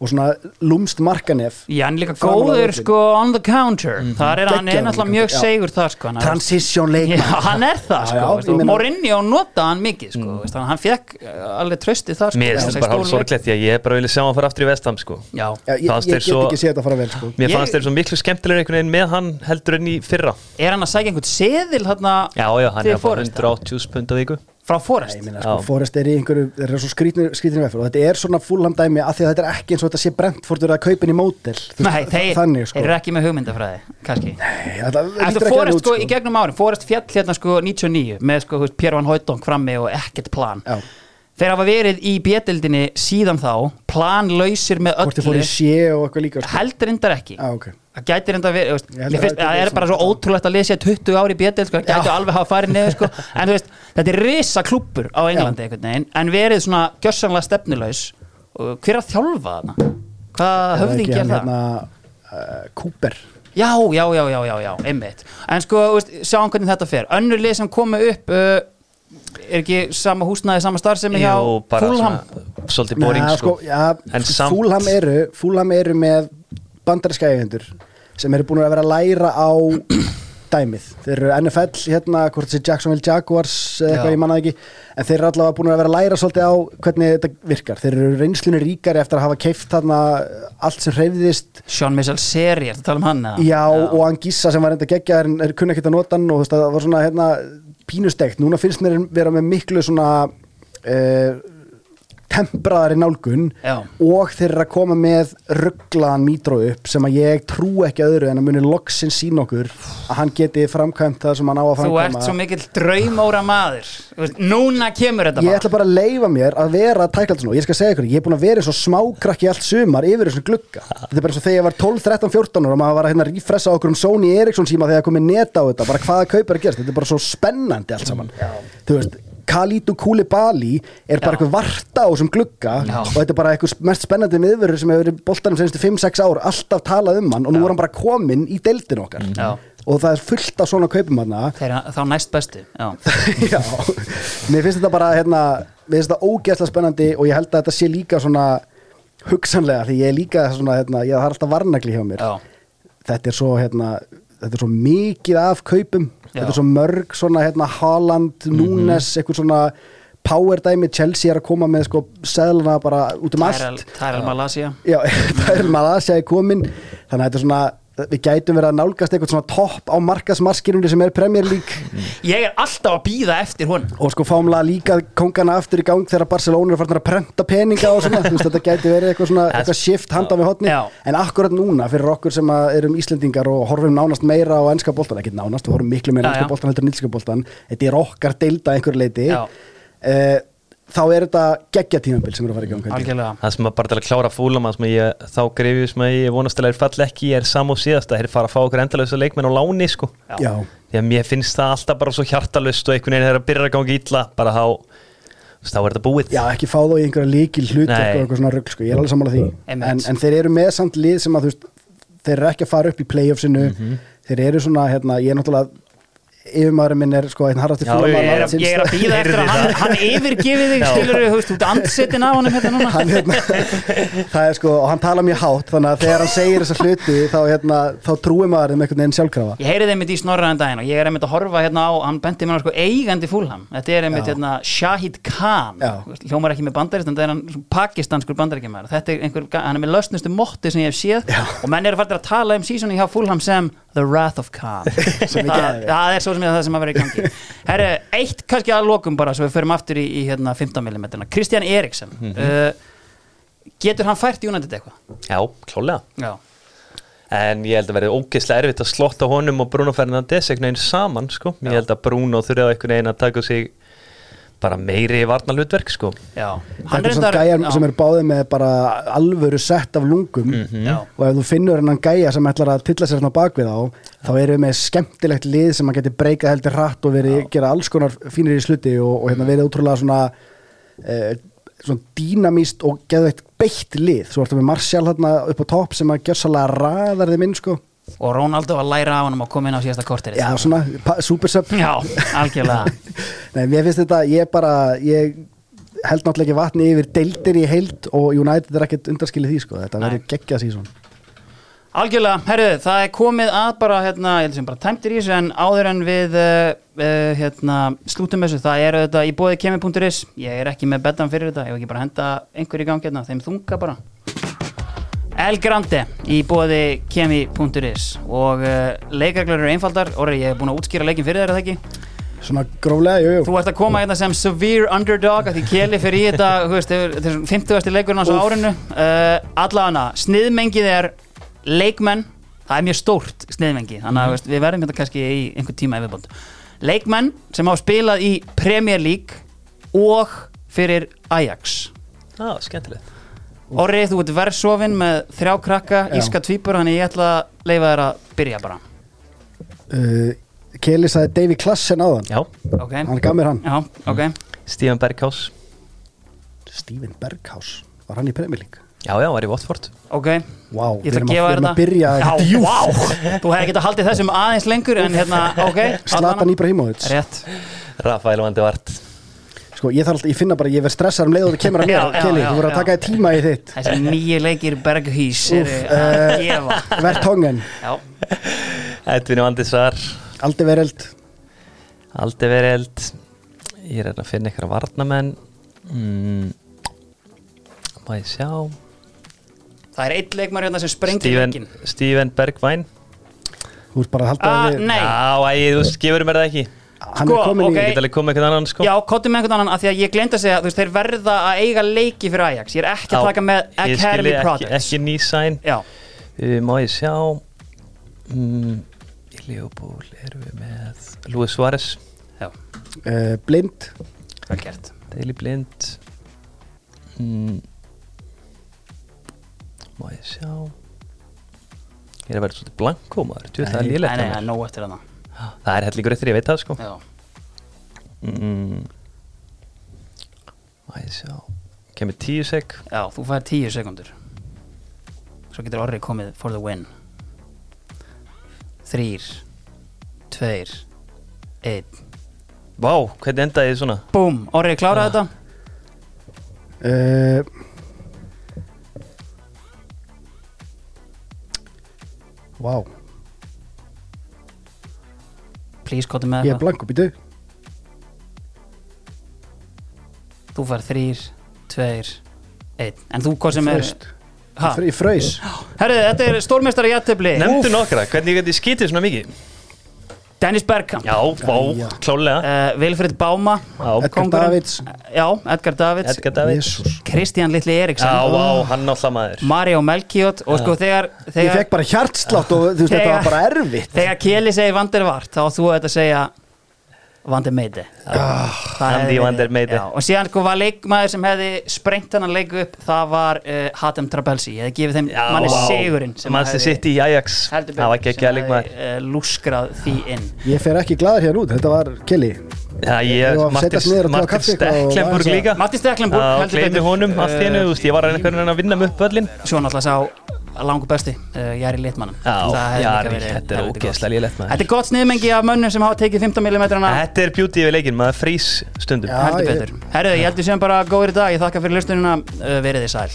[SPEAKER 2] og svona lúmst markanef.
[SPEAKER 1] Já, hann er líka góður sko on the counter. Þar er hann er
[SPEAKER 2] on the
[SPEAKER 1] mjög
[SPEAKER 2] já.
[SPEAKER 1] segur þar sko hann
[SPEAKER 2] transition
[SPEAKER 1] Já,
[SPEAKER 2] leikmann
[SPEAKER 1] hann er það
[SPEAKER 2] Já,
[SPEAKER 1] sko
[SPEAKER 2] já,
[SPEAKER 1] veist,
[SPEAKER 2] ég
[SPEAKER 1] og notaði hann mikið sko veist, þannig að hann fekk uh, alveg tröstið þar sko,
[SPEAKER 3] Mér finnst það bara hálf sorglegt að ég er bara vilja sjá hann fara aftur í vestam sko.
[SPEAKER 1] Já,
[SPEAKER 2] Já, ég, ég
[SPEAKER 3] þér
[SPEAKER 2] get ekki séð þetta fara vel sko.
[SPEAKER 3] Mér
[SPEAKER 1] Ég-
[SPEAKER 3] fannst þeir svo miklu skemmtilegur einhvern veginn með hann heldur enn í fyrra.
[SPEAKER 1] Er hann að sækja einhvern seðil hérna
[SPEAKER 3] Já, já, hann er að
[SPEAKER 1] Forest,
[SPEAKER 3] 180 pund á viku
[SPEAKER 1] frá
[SPEAKER 2] Nei,
[SPEAKER 1] Forest
[SPEAKER 2] ég meina, sko. Forrest er í einhverju, þeir eru svo skrýtnir, skrýtnir vefður og þetta er svona fúlham dæmi að því að þetta er ekki eins og þetta sé Brentford verið að kaupin í mótel
[SPEAKER 1] Nei, þeir,
[SPEAKER 2] sko.
[SPEAKER 1] eru ekki með hugmyndafræði kannski.
[SPEAKER 2] Nei, þetta lítur ekki
[SPEAKER 1] Forest
[SPEAKER 2] út,
[SPEAKER 1] sko, í gegnum árin, Forest fjall hérna sko 99 með sko Pierre Van Hooydonk frammi og ekkert plan.
[SPEAKER 2] Já.
[SPEAKER 1] Þeir hafa verið í bjettildinni síðan þá planlausir með
[SPEAKER 2] Hvort þið
[SPEAKER 1] öllu
[SPEAKER 2] í sé og eitthvað líka sko.
[SPEAKER 1] heldur endar ekki
[SPEAKER 2] Já, ok
[SPEAKER 1] það gæti reynda að vera
[SPEAKER 2] Ég held að
[SPEAKER 1] það er
[SPEAKER 2] verið
[SPEAKER 1] bara svo
[SPEAKER 2] svona.
[SPEAKER 1] ótrúlegt að lesa 20 ári í bjöttild sko, það gæti
[SPEAKER 2] Já.
[SPEAKER 1] alveg hafa farið neður sko. en veist, þetta er risa klúppur á Englandi veginn, en verið svona gjössanlega stefnulegs hver að þjálfa þarna? Hvað höfðingi er það?
[SPEAKER 2] Hérna, uh, Cooper
[SPEAKER 1] Já, já, já, já, já, einmitt En sko, sjáum hvernig þetta fer Önnur lið sem komu upp uh, Er ekki sama húsnaði, sama starfsemi hjá
[SPEAKER 3] svona svolítið boring
[SPEAKER 2] Nei,
[SPEAKER 3] sko,
[SPEAKER 2] já,
[SPEAKER 3] samt-
[SPEAKER 2] Fúlham eru, Fúlham eru með bandaríska eigendur sem eru búin að vera að læra á dæmið. Þeir eru NFL hérna, hvort þessi Jacksonville Jaguars eða eitthvað,
[SPEAKER 1] Já.
[SPEAKER 2] ég manna ekki, en þeir eru allavega búin að vera að læra svolítið á hvernig þetta virkar. Þeir eru reynslunni ríkari eftir að hafa keift þarna allt sem hreyfðist
[SPEAKER 1] Sean Michel Seri, að tala um hann? eða?
[SPEAKER 2] Já, og hann gíssa sem var enda geggja en er kunni ekkert að nota hann og þú veist að það var svona hérna, pínustegt, núna finnst mér vera með miklu svona uh, tempraðari nálgun
[SPEAKER 1] Já.
[SPEAKER 2] og þeir eru að koma með rugglaðan mítrói upp sem að ég trú ekki öðru en að muni loksinn sín okkur að hann geti framkvæmt það sem hann á að
[SPEAKER 1] Þú
[SPEAKER 2] framkvæma.
[SPEAKER 1] ert svo mikill draumóra maður. Þú Núna kemur þetta
[SPEAKER 2] Ég ætla bara að leifa mér að vera tækald svona og ég skal segja ykkur, ég er búin að vera svo smákrakki allt sumar yfir þessum glugga. Þetta er bara svo þegar ég var 12, 13, 14 ára og maður var að hérna rífressa okkur um Sony Ericsson síma þegar komið net á þetta, bara hvaða kaupar að gerast. Þetta er bara svo spennandi allt saman. Þú Khalidou Koulibaly er bara
[SPEAKER 1] Já.
[SPEAKER 2] eitthvað varta á þessum glugga
[SPEAKER 1] Já.
[SPEAKER 2] og þetta er bara eitthvað mest spennandi miðverður sem hefur verið í boltanum senstu 5-6 ár alltaf talað um hann og nú er hann bara kominn í deildin okkar
[SPEAKER 1] Já.
[SPEAKER 2] og það er fullt af svona kaupum hann
[SPEAKER 1] þá næst bestu Já,
[SPEAKER 2] Já, mér finnst þetta bara hérna, mér finnst þetta ógeðslega spennandi og ég held að þetta sé líka svona hugsanlega því ég er líka svona hérna, ég er alltaf varnagli hjá mér
[SPEAKER 1] já,
[SPEAKER 2] þetta er svo hérna, þetta er svo mikið af kaupum,
[SPEAKER 1] Já.
[SPEAKER 2] Þetta er svo mörg svona hérna Haaland, Núnes eitthvað svona power dæmi Chelsea er að koma með sko seðluna bara út um
[SPEAKER 1] Tyrell
[SPEAKER 2] allt.
[SPEAKER 1] Tyrell Malasia
[SPEAKER 2] Já, það er Malaysia í komin þannig að þetta er svona, við gætum verið að nálgast eitthvað svona topp á markasmarskirunni sem er Premier League.
[SPEAKER 1] Ég er alltaf að býða eftir hún
[SPEAKER 2] og sko fámlega líka kongana aftur í gang þegar Barcelona er farin að prenta peninga og svona, þú veist þetta gæti verið eitthvað svona eitthvað shift handa við hotni,
[SPEAKER 1] Já.
[SPEAKER 2] en akkurat núna fyrir okkur sem erum Íslendingar og horfum nánast meira á ennska boltan, ekki nánast, við horfum miklu meira á ennska
[SPEAKER 1] já.
[SPEAKER 2] boltan heldur en íslenska boltan þetta er okkar deilda að einhverju leiti uh, þá er þetta geggja tímabil sem er að fara í gang ég.
[SPEAKER 1] Algjörlega
[SPEAKER 3] Það sem að bara til að klára fúlam sem ég, þá greifið sem að ég vonast til að þeir fall ekki er samá síðast að þeir fara að fá okkur endalösa leikmenn á láni sko
[SPEAKER 1] Já.
[SPEAKER 2] Já.
[SPEAKER 3] því að mér finnst það alltaf bara svo hjartalust og einhvern veginn þegar að byrja að gangi illa bara þá, þá er þetta búið
[SPEAKER 2] Já, ekki fá þá í einhverja líkil hlut og eitthvað svona rugg, sko, ég er alveg sammála því en, en þeir eru með samt lið sem að þú veist, þeir eru ekki að fara upp í playoffsinu
[SPEAKER 3] Mhm.
[SPEAKER 2] þeir eru svona, hérna, ég er náttúrulega yfirmaðurinn minn er sko einn harrasti fúlamaður
[SPEAKER 1] Ég ég er að býða eftir að hann, hann yfirgefið þig skilur þú veist, út hérna núna.
[SPEAKER 2] Hann, hérna, það er sko, og hann tala mjög hátt þannig að þegar hann segir þessa hluti þá, hérna, þá trúi maður þeim einhvern veginn sjálfkrafa.
[SPEAKER 1] Ég heyri þeim mitt í snorraðan daginn og ég er einmitt að horfa hérna á, hann benti mér á sko eigandi fúlham Þetta er einmitt hérna Shahid Khan. Hljómar ekki með bandarist en það er hann pakistanskur bandaríkjamaður. Þetta er einhver, hann er með ég að The Wrath of Khan það, er svo sem er það sem að vera í gangi. Herru, eitt kannski að lokum bara svo við förum aftur í, í hérna 15 mm Kristján Eriksen uh, Getur hann fært United eitthvað?
[SPEAKER 3] Já, klálega
[SPEAKER 1] Já,
[SPEAKER 3] En ég held að verði ógeðslega erfitt að slotta honum og Bruno Fernandes einhvern veginn saman sko. Ég held að Bruno þurfa einhvern veginn að taka sig bara meiri varnalutverk sko.
[SPEAKER 1] já.
[SPEAKER 2] Þetta er svona gæjar sem eru báðið með bara alvöru sett af lungum.
[SPEAKER 1] Já.
[SPEAKER 2] og ef þú finnur hennan gæja sem ætlar að tilla sér svona bakvið á þá erum við með skemmtilegt lið sem að geti breykað heldur hratt og verið gera alls konar fínir í sluti og, og hérna verið útrúlega svona eh, svona dýnamíst og geðveitt beitt lið, svo ertu með Martial hérna upp á topp sem að gjörsalega raðar þeim inn sko,
[SPEAKER 1] Og Ronaldo að læra af hann að koma inn á síðasta kortir
[SPEAKER 2] já svona pa- super sub.
[SPEAKER 1] Já, algjörlega.
[SPEAKER 2] Nei, mér finnst þetta, ég bara ég held náttúrulega ekki vatni yfir deildir í heild og United er ekkert undarskilið því sko. þetta verður geggja sísón
[SPEAKER 1] Algjörlega, herruðu, það er komið að bara, hérna, ég held sem bara tæmtir í þessu en áður en við uh, hérna, slútum þessu, það er þetta í bóði kemi.is, ég er ekki með betan fyrir þetta, ég hef ekki bara henda einhver í gangi hérna, þeim þunga bara El Grande í bóði kemi.is og uh, leikaglur eru einfaldar, orðið ég hef búin að útskýra leikin fyrir þér, er það ekki?
[SPEAKER 2] svona gróflega, jú, jú.
[SPEAKER 1] Þú ert að koma hérna sem severe underdog að því Keli fyrir í þetta, þú veist, þetta er 50. leikurinn á árinu. Uh, Allafana, sniðmengið er leikmenn, það er mjög stórt sniðmengi, þannig að mm. við verðum hérna kannski í einhver tíma yfirbónd Leikmenn sem hafa spilað í Premier League og fyrir Ajax.
[SPEAKER 3] Já, skemmtilegt
[SPEAKER 1] Orri, þú ert verðsofinn með þrjá krakka, íska tvípur, þannig ég ætla að leifa þér að byrja bara.
[SPEAKER 2] Uh, Kelly sagði Davy Klassen áðan.
[SPEAKER 3] Já,
[SPEAKER 1] Ok,
[SPEAKER 2] hann gaf mér hann.
[SPEAKER 1] Já, ok.
[SPEAKER 3] Stephen Berghaus.
[SPEAKER 2] Steven Berghaus, var hann í Premier League?
[SPEAKER 3] Já, já, var í Watford.
[SPEAKER 1] Ok,
[SPEAKER 2] Vá,
[SPEAKER 1] ég
[SPEAKER 2] við
[SPEAKER 1] ætla
[SPEAKER 2] erum
[SPEAKER 1] að gefa
[SPEAKER 2] við
[SPEAKER 1] þér
[SPEAKER 2] erum
[SPEAKER 1] þetta.
[SPEAKER 2] að byrja
[SPEAKER 1] Já, vá, þú hefði getað haldið þessum aðeins lengur en hérna, ok.
[SPEAKER 2] Slatan Ibrahimovic.
[SPEAKER 1] Rétt.
[SPEAKER 3] Rafael Vandi Vart
[SPEAKER 2] Sko, ég þarf alltaf, ég finna bara, ég verð stressar um leið og það kemur að mér Kelly, þú
[SPEAKER 1] já.
[SPEAKER 2] að taka þér tíma í þitt.
[SPEAKER 1] Þessi nýju leikir að
[SPEAKER 2] eh,
[SPEAKER 1] gefa.
[SPEAKER 2] Vertongen,
[SPEAKER 1] Já,
[SPEAKER 3] Edvin Vandi Svar
[SPEAKER 2] Aldi Vereld
[SPEAKER 3] Aldi Vereld Ég er að finna ykkur varnamenn mm. Má ég sjá?
[SPEAKER 1] Það er eitt leikmar hérna sem sprengti
[SPEAKER 3] Steven,
[SPEAKER 1] leikin
[SPEAKER 3] Steven Bergvæn
[SPEAKER 2] Þú ert bara að halda
[SPEAKER 1] Ah,
[SPEAKER 2] við
[SPEAKER 1] nei.
[SPEAKER 3] Þú skifur mér það ekki
[SPEAKER 2] Hann
[SPEAKER 1] Sko,
[SPEAKER 2] er komin
[SPEAKER 1] ok.
[SPEAKER 3] Ég
[SPEAKER 2] í
[SPEAKER 3] get alveg komið eitthvað annan sko.
[SPEAKER 1] Já, kottum með einhvern annan að því að ég glemt að segja þú veist, þeir verða að eiga leiki fyrir Ajax. Ég er ekki að
[SPEAKER 3] Já,
[SPEAKER 1] taka með
[SPEAKER 3] ég skil
[SPEAKER 1] Academy
[SPEAKER 3] ekki,
[SPEAKER 1] Projects
[SPEAKER 3] ekki nýsæn uh, Má ég sjá. Mm, Í Leopold erum við með Luis Suárez.
[SPEAKER 2] Uh, Blind.
[SPEAKER 3] Daily Blind. Mm. Má ég sjá. Ég er að vera svolítið blanko maður. Þú veit það er hjá
[SPEAKER 1] það er nóg eftir hana
[SPEAKER 3] Það er hellingur eftir, ég veit það sko. Mm. Sjá. Kemur tíu sek.
[SPEAKER 1] Já þú fær tíu sekundur Svo getur Orri komið for the win. Þrýr Tveir Einn.
[SPEAKER 3] Vá, hvernig endaði þið svona?
[SPEAKER 1] Búm, Orri kláraði þetta.
[SPEAKER 2] Uh, Vá,
[SPEAKER 1] Please, kottum með
[SPEAKER 2] ég er
[SPEAKER 1] eitthvað.
[SPEAKER 2] blanku, býtu
[SPEAKER 1] Þú fær þrýr, tveir, einn. En þú hvað sem er?
[SPEAKER 2] Ég fraus
[SPEAKER 1] Herðu, þetta er stórmestari jættefli
[SPEAKER 3] Nefndu nokkra, hvernig gæti skítið svona mikið?
[SPEAKER 1] Dennis Bergkamp.
[SPEAKER 3] Já,
[SPEAKER 2] Jæja.
[SPEAKER 3] klálega
[SPEAKER 1] uh, Vilfred Báma
[SPEAKER 3] Já,
[SPEAKER 2] Edgar
[SPEAKER 1] Kóngurinn.
[SPEAKER 2] Davids.
[SPEAKER 1] Já, Edgar Davids.
[SPEAKER 3] Edgar David
[SPEAKER 2] Jésús
[SPEAKER 1] Kristján Litli Eriksson.
[SPEAKER 3] Já, vá, hann alltaf maður.
[SPEAKER 1] Mario Melchiot og sko þegar
[SPEAKER 2] Ég
[SPEAKER 1] þegar,
[SPEAKER 2] fekk bara hjartslátt og þú veist, þetta var bara erfitt.
[SPEAKER 1] þegar Keli segir Vandervart þá þú þetta að segja Vandermeide Það
[SPEAKER 3] Andy
[SPEAKER 1] hefði verið-
[SPEAKER 3] van der Meide.
[SPEAKER 1] Og síðan sko var leikmaður sem hefði sprengt hennan leik upp það var uh, Hatem Trabelsi. Ég hefði gefið þeim
[SPEAKER 3] Já,
[SPEAKER 1] manni
[SPEAKER 3] vá.
[SPEAKER 1] sigurinn sem
[SPEAKER 3] Manchester
[SPEAKER 1] hefði-
[SPEAKER 3] City í Ajax.
[SPEAKER 1] heldur
[SPEAKER 3] Það var ekki ekki að leikmaður
[SPEAKER 1] sem hefði uh, lúskrað því inn.
[SPEAKER 2] Ég fer ekki glaður hérna út, þetta var Kelly.
[SPEAKER 3] Já, ég,
[SPEAKER 2] að
[SPEAKER 3] Martin
[SPEAKER 2] að-
[SPEAKER 3] líka.
[SPEAKER 1] Martin Stecklenburg,
[SPEAKER 3] Já,
[SPEAKER 1] heldur betur.
[SPEAKER 3] ég var að einhvern veginn að vinna mig upp öllin
[SPEAKER 1] svo náttúrulega sá langu besti uh, Jari Litmann
[SPEAKER 3] Já, Jari, þetta er ógeðslega maður.
[SPEAKER 1] Þetta er gott sniðmengi af mönnum sem hafa tekið 15 mm
[SPEAKER 3] Þetta er beauty við leikinn, maður frýs stundum.
[SPEAKER 2] Ég-
[SPEAKER 1] betur. Herðu, ég heldur sem bara góður í dag, ég þakka fyrir lustunina uh, verið þið sæl